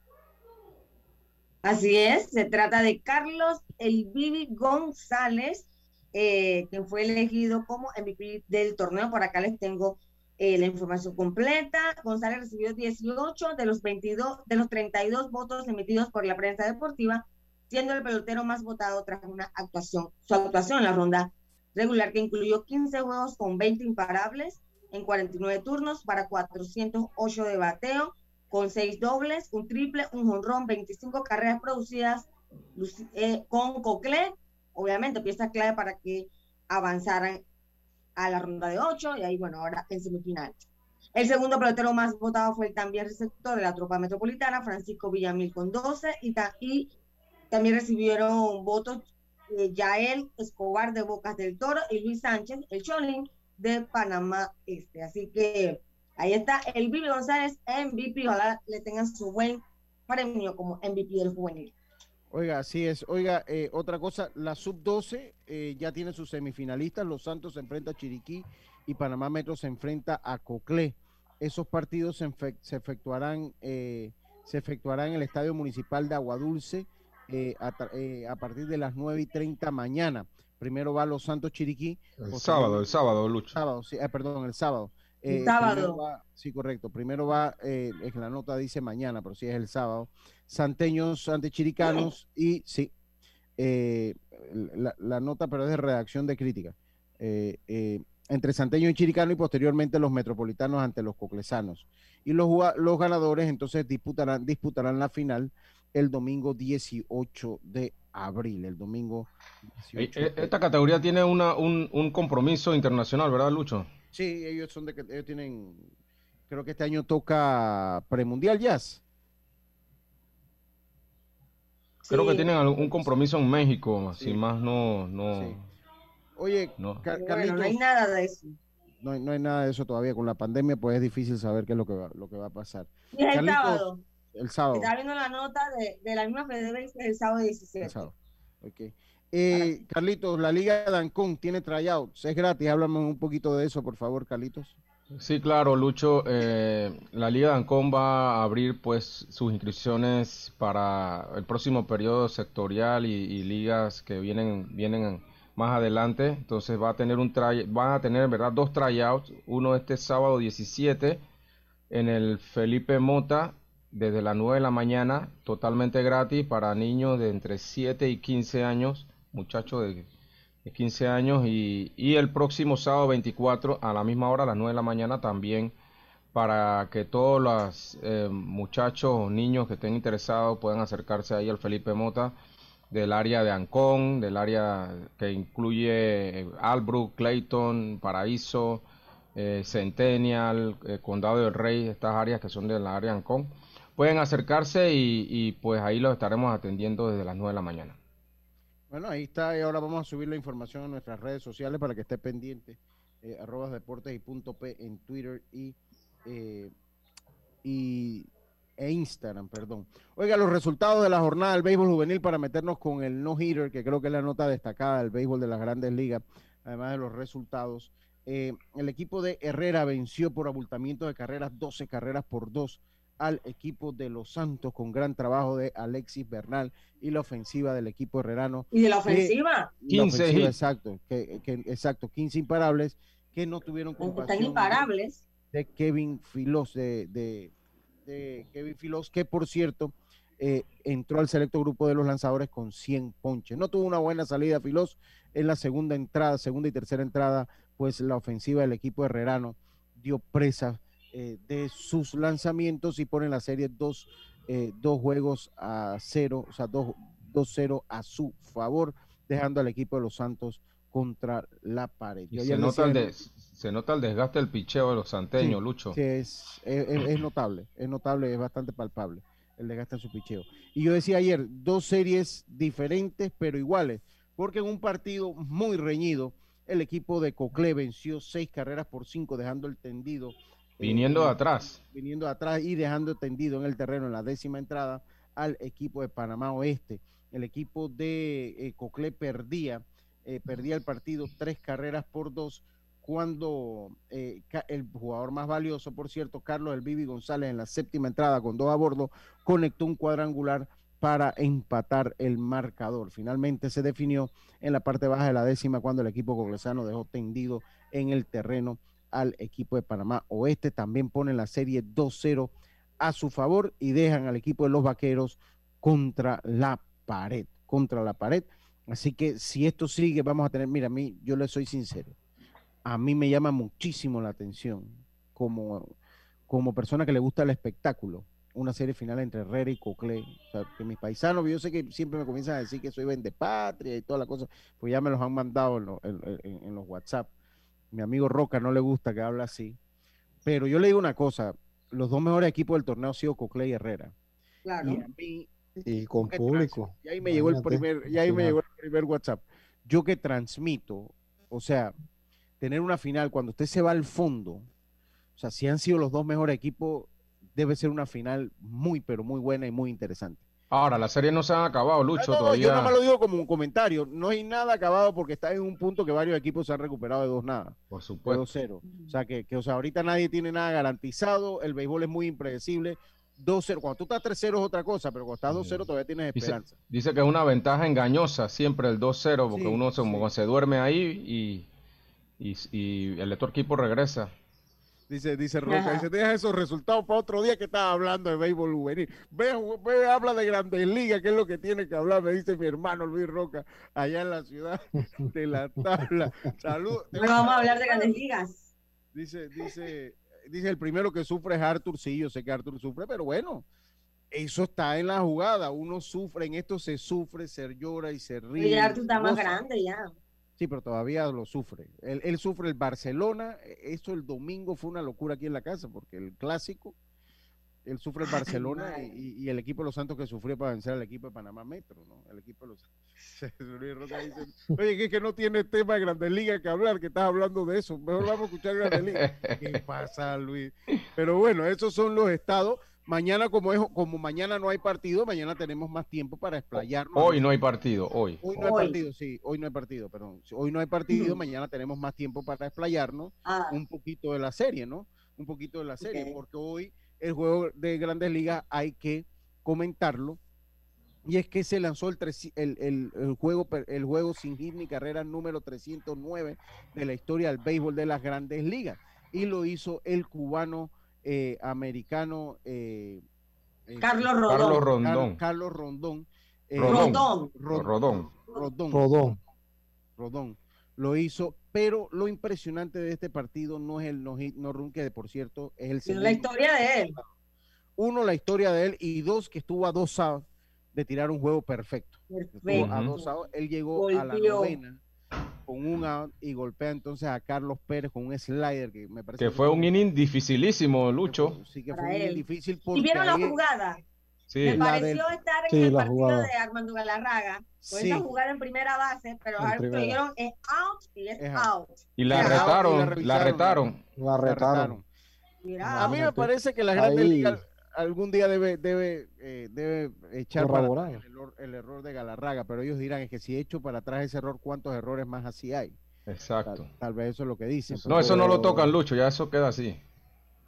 Así es, se trata de Carlos El Bibi González, eh, quien fue elegido como MVP del torneo. Por acá les tengo eh, la información completa. González recibió 18 de los 22, de los 32 votos emitidos por la prensa deportiva, siendo el pelotero más votado tras una actuación, su actuación en la ronda regular que incluyó 15 juegos con 20 imparables en 49 turnos para 408 de bateo, con 6 dobles, un triple, un jonrón, 25 carreras producidas eh, con Cocle, obviamente pieza clave para que avanzaran a la ronda de 8 y ahí bueno, ahora en semifinales. El segundo pelotero más votado fue el también receptor de la tropa metropolitana, Francisco Villamil con 12 y, ta- y también recibieron votos eh, Yael Escobar de Bocas del Toro y Luis Sánchez, el Cholín de Panamá Este. Así que ahí está el Vivi González MVP. Ojalá le tengan su buen premio como MVP del juvenil. Oiga, así es. Oiga, eh, otra cosa, la sub-12 eh, ya tiene sus semifinalistas. Los Santos se enfrenta a Chiriquí y Panamá Metro se enfrenta a Coclé. Esos partidos se efectuarán eh, se efectuarán en el Estadio Municipal de Aguadulce eh, a, eh, a partir de las 9 y 30 mañana. Primero va Los Santos Chiriquí. El sábado, el sábado, Lucho. Sábado, sí, ah, perdón, el sábado. El Eh, sábado. va- sí, correcto. Primero va, eh, es que la nota dice mañana, pero sí es el sábado. Santeños ante Chiricanos y sí, eh, la, la nota, pero es de redacción de crítica. Eh, eh, entre Santeño y Chiricano y posteriormente los metropolitanos ante los coclesanos. Y los, los ganadores entonces disputarán, disputarán la final el domingo 18 de abril. El domingo 18 Eh, de- Esta categoría tiene una, un, un compromiso internacional, ¿verdad, Lucho? Sí, ellos son de que ellos tienen, creo que este año toca premundial jazz. Creo que Sí. tienen algún compromiso en México, sin más no, no, Sí. Oye, no. Bueno, no hay nada de eso. no, hay- no hay nada de eso todavía. Con la pandemia, pues es difícil saber qué es lo que va, lo que va a pasar. Y es el sábado. El sábado. Estaba viendo la nota de, de la misma FedeBase, es el sábado 17. el sábado. Ok. Eh, Carlitos, la Liga de Ancón tiene tryouts, es gratis. Háblame un poquito de eso, por favor, Carlitos. Sí, claro, Lucho. eh, la Liga de Ancón va a abrir pues sus inscripciones para el próximo periodo sectorial y, y ligas que vienen vienen más adelante. Entonces va a tener un try, van a tener en verdad dos tryouts. Uno este sábado 17 en el Felipe Mota desde las 9 de la mañana, totalmente gratis para niños de entre 7 y 15 años, muchachos de de 15 años y, el próximo sábado 24 a la misma hora, a las 9 de la mañana también, para que todos los eh, muchachos o niños que estén interesados puedan acercarse ahí al Felipe Mota del área de Ancón, del área que incluye eh, Albrook, Clayton, Paraíso, eh, Centennial, Condado del Rey, estas áreas que son del área de Ancón. Pueden acercarse y, pues ahí los estaremos atendiendo desde las 9 de la mañana. Bueno, ahí está, y ahora vamos a subir la información a nuestras redes sociales para que esté pendiente. Eh, deportes y punto P en Twitter y, eh, y e Instagram, perdón. Oiga, los resultados de la jornada del béisbol juvenil para meternos con el no-hitter, que creo que es la nota destacada del béisbol de las grandes ligas, además de los resultados. Eh, el equipo de Herrera venció por abultamiento de carreras, 12 carreras por 2 al equipo de Los Santos con gran trabajo de Alexis Bernal y la ofensiva del equipo herrerano. ¿Y de la que- ofensiva? la 15 ofensiva, hits. exacto, que, que- exacto, 15 imparables que no tuvieron Están compasión imparables. de Kevin Filos, de, de- de Kevin Filos, que por cierto eh, entró al selecto grupo de los lanzadores con 100 ponches. No tuvo una buena salida Filos en la segunda entrada, segunda y tercera entrada, pues la ofensiva del equipo herrerano dio presa eh, de sus lanzamientos y pone la serie dos, eh, dos juegos a cero, o sea, dos- 2-0 a su favor, dejando al equipo de los Santos contra la pared. Yo se nota, el de- Se nota el desgaste del picheo de los santeños, Sí, Lucho. sí, es, es, es- notable, es notable, es bastante palpable el desgaste en su picheo. Y yo decía ayer, dos series diferentes pero iguales, porque en un partido muy reñido, el equipo de Coclé venció seis carreras por cinco, dejando el tendido. Eh, Viniendo en- de atrás. Viniendo atrás y dejando tendido en el terreno en la décima entrada al equipo de Panamá Oeste. El equipo de eh, Coclé perdía, eh, perdía el partido tres carreras por dos cuando eh, el jugador más valioso, por cierto, Carlos El González, en la séptima entrada con dos a bordo, conectó un cuadrangular para empatar el marcador. Finalmente se definió en la parte baja de la décima cuando el equipo coclesano dejó tendido en el terreno al equipo de Panamá Oeste. También ponen la serie 2-0 a su favor y dejan al equipo de los vaqueros contra la pared, contra la pared. Así que si esto sigue, vamos a tener, mira, a mí, yo le soy sincero, a mí me llama muchísimo la atención como, como persona que le gusta el espectáculo, una serie final entre Herrera y Coclé. O sea, que mis paisanos, yo sé que siempre me comienzan a decir que soy patria y toda la cosa, pues ya me los han mandado en los WhatsApp. Mi amigo Roca no le gusta que hable así, pero yo le digo una cosa, los dos mejores equipos del torneo han sido Coclé y Herrera. Claro. Y a mí, Y con público. y ahí me llegó el primer, y ahí me llegó el primer WhatsApp. Yo que transmito, o sea, tener una final cuando usted se va al fondo, o sea, si han sido los dos mejores equipos, debe ser una final muy, pero muy buena y muy interesante. Ahora, las series no se han acabado, Lucho, No, no, todavía. yo nada más lo digo como un comentario. No hay nada acabado porque está en un punto que varios equipos se han recuperado de dos nada. Por de supuesto. 2-0. O sea, que, que, o sea, ahorita nadie tiene nada garantizado. El béisbol es muy impredecible. 2-0. Cuando tú estás 3-0 es otra cosa, pero cuando estás 2-0 todavía tienes esperanza. dice que es una ventaja engañosa siempre el 2-0, porque Sí, uno se duerme ahí y, y, y el otro equipo regresa. Dice, dice Roca, Ajá. dice, deja esos resultados para otro día que estás hablando de béisbol juvenil. Ve, ve, habla de grandes ligas, que es lo que tiene que hablar, me dice mi hermano Luis Roca, allá en la ciudad de la tabla. Saludos. Bueno, vamos a hablar de grandes ligas. Dice, dice, dice el primero que sufre es Arthur, sí, yo sé que Arthur sufre, pero bueno, eso está en la jugada. Uno sufre, en esto se sufre, se llora y se ríe. Y Arthur está más grande ya. Sí, pero todavía lo sufre. Él, él sufre el Barcelona. e- Eso el domingo fue una locura aquí en la casa, porque el clásico, él sufre el Barcelona y, y- y el equipo de los Santos que sufrió para vencer al equipo de Panamá Metro, ¿no? El equipo de los dice, Oye, que es que no tiene tema de Grandes Ligas que hablar, que estás hablando de eso. Mejor vamos a escuchar Grandes Ligas. ¿Qué pasa, Luis? Pero bueno, esos son los estados. Mañana, como es, como mañana no hay partido, mañana tenemos más tiempo para explayarnos. Hoy no hay partido, hoy. Hoy no hay partido, sí, hoy no hay partido, perdón. Hoy no hay partido, mañana tenemos más tiempo para explayarnos Ah. un poquito de la serie, ¿no? Un poquito de la serie, porque hoy el juego de Grandes Ligas hay que comentarlo. Y es que se lanzó el, el, el- el juego, per- el juego sin hit ni carrera número 309 de la historia del béisbol de las Grandes Ligas. Y lo hizo el cubano eh, americano eh, eh, Carlos Rodón. Carlos Car- Rondón. Carlos Rondón. eh, Rodón. Ro- Rodón. Rodón. Rodón. Rodón. Lo hizo, pero lo impresionante de este partido no es el no hit, no run, que por cierto es el Sino la segundo. historia de él. Uno, la historia de él, y dos, que estuvo a dos outs de tirar un juego perfecto. Estuvo a Perfecto. dos outs, él llegó a la novena con un out y golpea entonces a Carlos Pérez con un slider que me parece Que fue un inning dificilísimo, Lucho. sí que Para fue muy él. difícil ¿Y vieron la ahí- jugada? Sí. Me La pareció del- estar en Sí, el la partido jugada. de Armando Galarraga, con Sí. esa jugada en primera base, pero ahora primera. dijeron es out y es Es out. Y la La retaron, la revisaron. retaron. La retaron. Mira, A mí me parece que la Grandes Ligas algún día debe debe eh, debe echar para Corroborar. atrás el error, el error de Galarraga, pero ellos dirán es que si echo para atrás ese error, ¿cuántos errores más así hay? Exacto. Tal, tal vez eso es lo que dicen. No, eso no lo tocan, Lucho, ya eso queda así.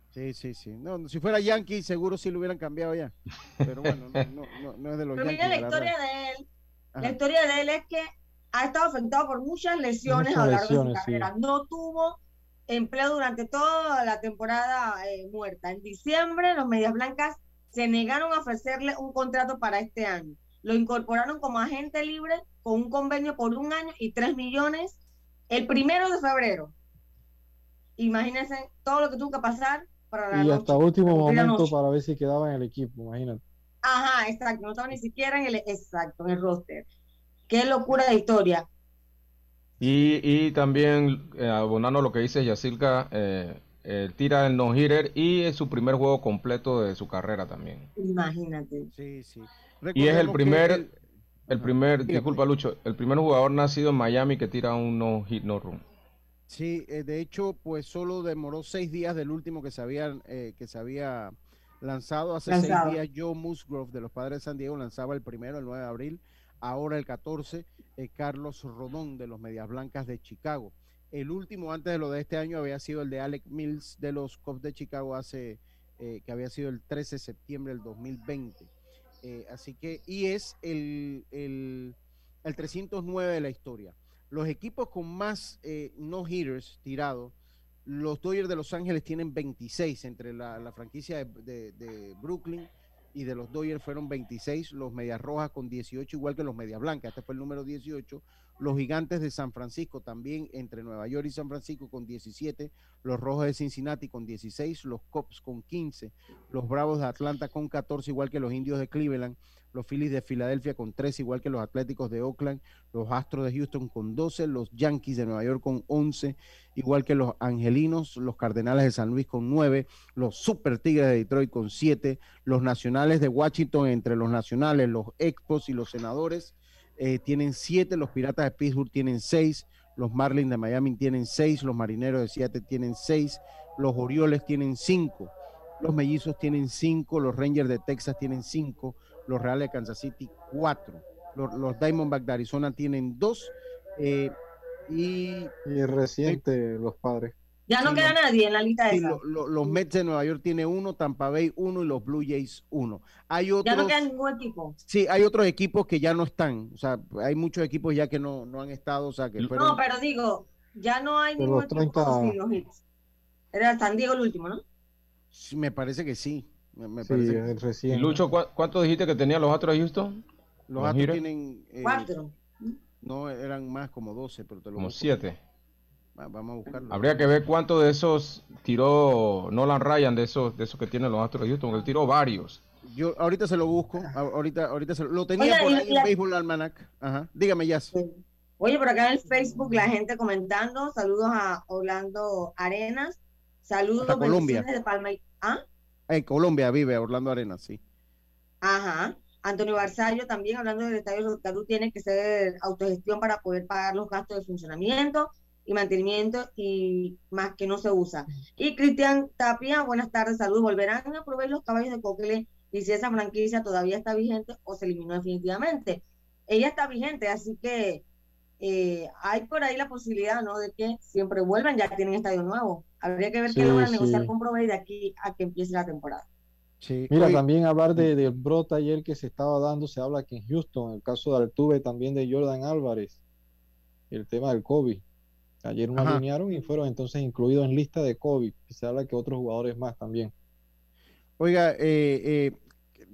Sí, sí, sí. No, si fuera Yankee, seguro sí lo hubieran cambiado ya. Pero bueno, no, no, no, no es de los pero Yankees. mira la historia de él. La historia de él es que ha estado afectado por muchas lesiones Muchas a lo largo lesiones, de su sí. carrera. No tuvo empleo durante toda la temporada eh, muerta. En diciembre, los Medias Blancas se negaron a ofrecerle un contrato para este año. Lo incorporaron como agente libre con un convenio por un año y tres millones el primero de febrero. Imagínense todo lo que tuvo que pasar para la Y noche, hasta último momento para ver si quedaba en el equipo, imagínate. Ajá, exacto, no estaba ni siquiera en el exacto, en el roster. Qué locura de historia. Y, y también, eh, abonando lo que dice Yacirca, eh, eh, tira el no-hitter y es su primer juego completo de su carrera también. Imagínate. Sí, sí. Y es el primer, el- el primer, disculpa Lucho, el primer jugador nacido en Miami que tira un no-hit, no-run. Sí, eh, de hecho, pues solo demoró seis días del último que se había, eh, que se había lanzado. Hace Lanzado. seis días Joe Musgrove de los Padres de San Diego lanzaba el primero, el 9 de abril. Ahora el 14, eh, Carlos Rodón de los Medias Blancas de Chicago. El último antes de lo de este año había sido el de Alec Mills de los Cubs de Chicago hace, eh, que había sido el 13 de septiembre del 2020. Eh, así que, y es el, el, el 309 de la historia. Los equipos con más no-hitters tirados, los Dodgers de Los Ángeles tienen 26 entre la, la franquicia de, de- de Brooklyn y de los Dodgers fueron 26, los Medias Rojas con 18, igual que los Medias Blancas, este fue el número 18, los Gigantes de San Francisco también entre Nueva York y San Francisco con 17, los Rojos de Cincinnati con 16, los Cubs con 15, los Bravos de Atlanta con 14, igual que los Indios de Cleveland, los Phillies de Filadelfia con 13, igual que los Atléticos de Oakland, los Astros de Houston con 12, los Yankees de Nueva York con 11, igual que los Angelinos, los Cardenales de San Luis con 9, los Super Tigres de Detroit con 7, los Nacionales de Washington entre los Nacionales, los Expos y los Senadores eh, tienen 7, los Piratas de Pittsburgh tienen 6, los Marlins de Miami tienen 6, los Marineros de Seattle tienen 6, los Orioles tienen 5, los Mellizos tienen 5, los Rangers de Texas tienen 5, los Reales de Kansas City 4, los, los Diamondbacks de Arizona tienen 2 y Y reciente los padres. Ya no Sí, queda nadie en la lista Sí, esa. lo- lo- los Mets de Nueva York tiene uno, Tampa Bay uno y los Blue Jays uno. Hay Ya otros, no queda ningún equipo. sí, hay otros equipos que ya no están. O sea, hay muchos equipos ya que no, no han estado, o sea, que fueron. No, pero digo, ya no hay De ningún los equipo 30 sin los hits. Era San Diego el último, ¿no? Sí, Me parece que sí. Me, me Sí, parece. Lucho, ¿cuá- ¿cuánto dijiste que tenían los Astros de Houston? Los ¿Los Astros tienen. eh, Cuatro. No, eran más como 12, pero te lo Como busco. siete. Va- Vamos a buscarlo. Habría que ver cuánto de esos tiró Nolan Ryan, de esos, de esos que tienen los Astros de Houston, porque él tiró varios. Yo ahorita se lo busco. a- Ahorita, ahorita se lo, lo tenía Oiga, por ahí y- en Baseball Almanac. Ajá. Dígame, Jazz. Oye, por acá en el Facebook la gente comentando. Saludos a Orlando Arenas. Saludos Hasta Colombia. bendiciones de Palma. y- ¿Ah? En Colombia vive Orlando Arenas, sí. Ajá. Antonio Barzallo también hablando del estadio salud tiene que ser autogestión para poder pagar los gastos de funcionamiento y mantenimiento y más que no se usa. Y Cristian Tapia, buenas tardes, saludos. ¿Volverán a proveer los caballos de Cocle y si esa franquicia todavía está vigente o se eliminó definitivamente? Ella está vigente, así que eh, hay por ahí la posibilidad, ¿no? De que siempre vuelvan, ya tienen estadio nuevo. Habría que ver Sí, qué logran sí. negociar con Provey de aquí a que empiece la temporada. Sí. Mira, también hablar de, del brote ayer que se estaba dando, se habla que en Houston, el caso de Altuve, también de Jordan Álvarez, el tema del COVID. Ayer nos Ajá. alinearon y fueron entonces incluidos en lista de COVID. Se habla que otros jugadores más también. Oiga, eh, eh,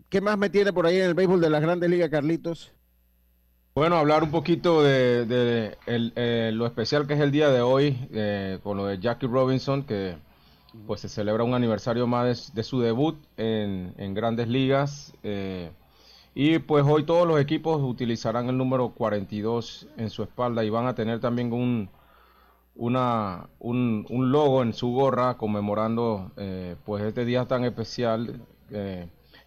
¿qué más me tiene por ahí en el béisbol de las grandes ligas, Carlitos? Bueno, hablar un poquito de, eh, lo especial que es el día de hoy, eh, con lo de Jackie Robinson, que pues se celebra un aniversario más de, su debut en, grandes ligas. eh, y pues hoy todos los equipos utilizarán el número 42 en su espalda y van a tener también un, logo en su gorra conmemorando pues este día tan especial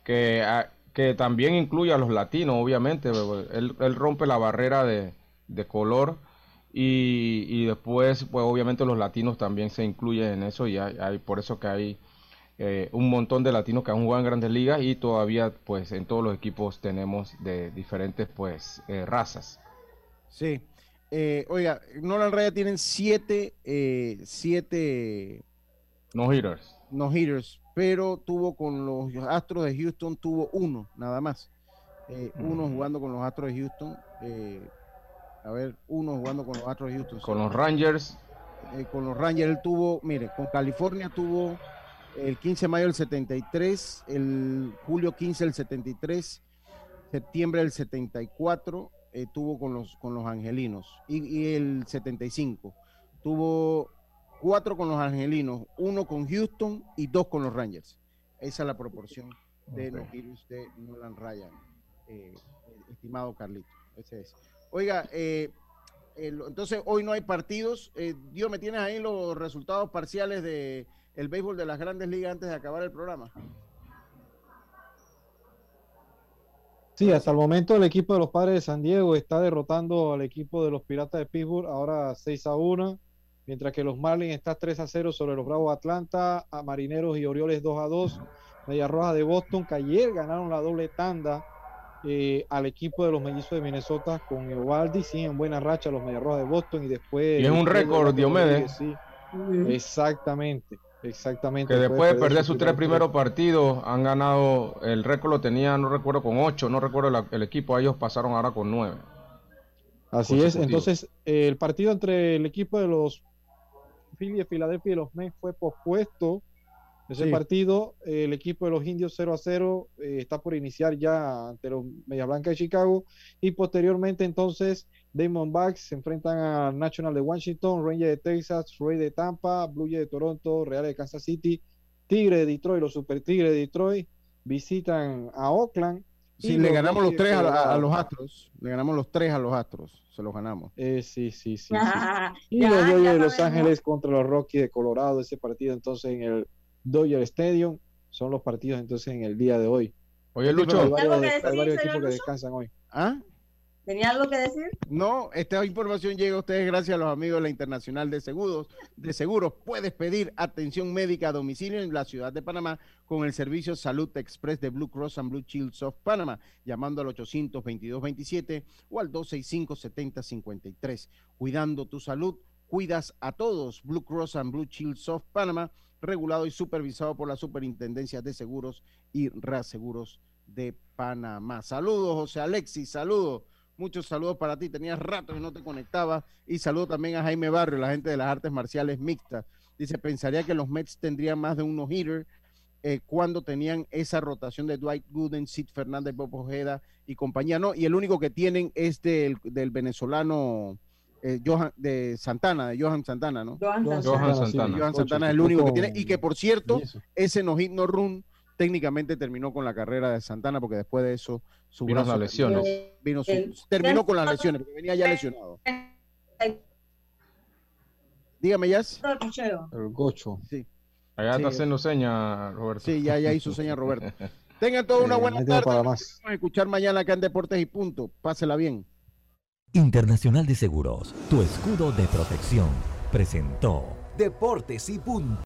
que, ah, que también incluye a los latinos, obviamente. Él, él rompe la barrera de, de color y, y después, pues obviamente los latinos también se incluyen en eso y hay, hay- por eso que hay eh, un montón de latinos que han jugado en grandes ligas y todavía pues en todos los equipos tenemos de diferentes pues eh, razas. Sí. Eh, oiga, Nolan Raya tienen siete, eh, siete No hitters. no hitters, pero tuvo con los Astros de Houston, tuvo uno, nada más. Eh, Uno jugando con los Astros de Houston. eh, a ver, uno jugando con los Astros de Houston. Con sí. los Rangers, Eh, con los Rangers él tuvo, mire, con California tuvo el 15 de mayo del 73, el julio 15 del 73, septiembre del 74, eh, tuvo con los, con los Angelinos y, y el 75. Tuvo cuatro con los Angelinos, uno con Houston y dos con los Rangers. Esa es la proporción de Ok. los Heroes de Nolan Ryan, eh, estimado Carlito. Ese es. Oiga, eh, el- entonces hoy no hay partidos. Eh, Dios, ¿me tienes ahí los resultados parciales de el béisbol de las grandes ligas antes de acabar el programa? Sí, hasta el momento el equipo de los Padres de San Diego está derrotando al equipo de los Piratas de Pittsburgh ahora 6 a 1, mientras que los Marlins están 3 a 0 sobre los Bravos de Atlanta, a Marineros y Orioles 2 a 2, Medias Rojas de Boston que ayer ganaron la doble tanda eh, al equipo de los Mellizos de Minnesota con Eovaldi, sí, en buena racha los Medias Rojas de Boston y después... Y es un récord, Diomedes. Sí, exactamente, exactamente. Que después de perder sus tres primeros partidos, han ganado, el récord lo tenía, no recuerdo, con ocho, no recuerdo la- el equipo, ellos pasaron ahora con nueve. Así es, entonces eh, el partido entre el equipo de los Phillies de Filadelfia y los Mets fue pospuesto. Ese Sí. partido, eh, el equipo de los Indios 0 a 0 eh, está por iniciar ya ante los Media Blanca de Chicago y posteriormente entonces Diamondbacks se enfrentan a National de Washington, Ranger de Texas, Ray de Tampa, Blue Jays de Toronto, Real de Kansas City, Tigre de Detroit, los Super Tigres de Detroit visitan a Oakland. Sí, y le ganamos los tres a, a- a los Astros. Le ganamos los tres a los Astros. Se los ganamos. Eh, sí, sí, sí. Y ya, los Dodgers de Los. Ángeles contra los Rockies de Colorado, ese partido entonces en el Dodger Stadium, son los partidos entonces en el día de hoy. Oye, Hay Lucho. varios, ¿Algo que hay varios equipos que descansan hoy. ¿Ah? ¿Tenía algo que decir? No, esta información llega a ustedes gracias a los amigos de la Internacional de Seguros. De Seguros puedes pedir atención médica a domicilio en la ciudad de Panamá con el servicio Salud Express de Blue Cross and Blue Shields of Panama, llamando al 822-27 o al 265-7053. Cuidando tu salud, cuidas a todos. Blue Cross and Blue Shields of Panama, regulado y supervisado por la Superintendencia de Seguros y Reaseguros de Panamá. Saludos, José Alexis, saludos. Muchos saludos para ti. Tenías rato que no te conectaba. Y saludo también a Jaime Barrio, la gente de las artes marciales mixtas. Dice, pensaría que los Mets tendrían más de un no-hitter eh, cuando tenían esa rotación de Dwight Gooden, Sid Fernández, Bob Ojeda y compañía. No, y el único que tienen es del, del venezolano eh, Johan, de Santana, de Johan Santana, ¿no? Johan Johan Santana. Santana. Johan Ocho, Santana es el único que tiene. Y que por cierto, ese no hit no run técnicamente terminó con la carrera de Santana porque después de eso su Vino brazo la lesión, ¿no? Eh, vino su- terminó con las lesiones porque venía ya lesionado. Dígame, Jazz. el gocho. Sí, Allá Sí. está haciendo señas, Roberto. sí, ya, ya hizo seña Roberto. Tengan toda una Eh, buena tarde. para Nos más. vamos a escuchar mañana acá en Deportes y Punto. Pásela bien. Internacional de Seguros, tu escudo de protección, presentó Deportes y punto.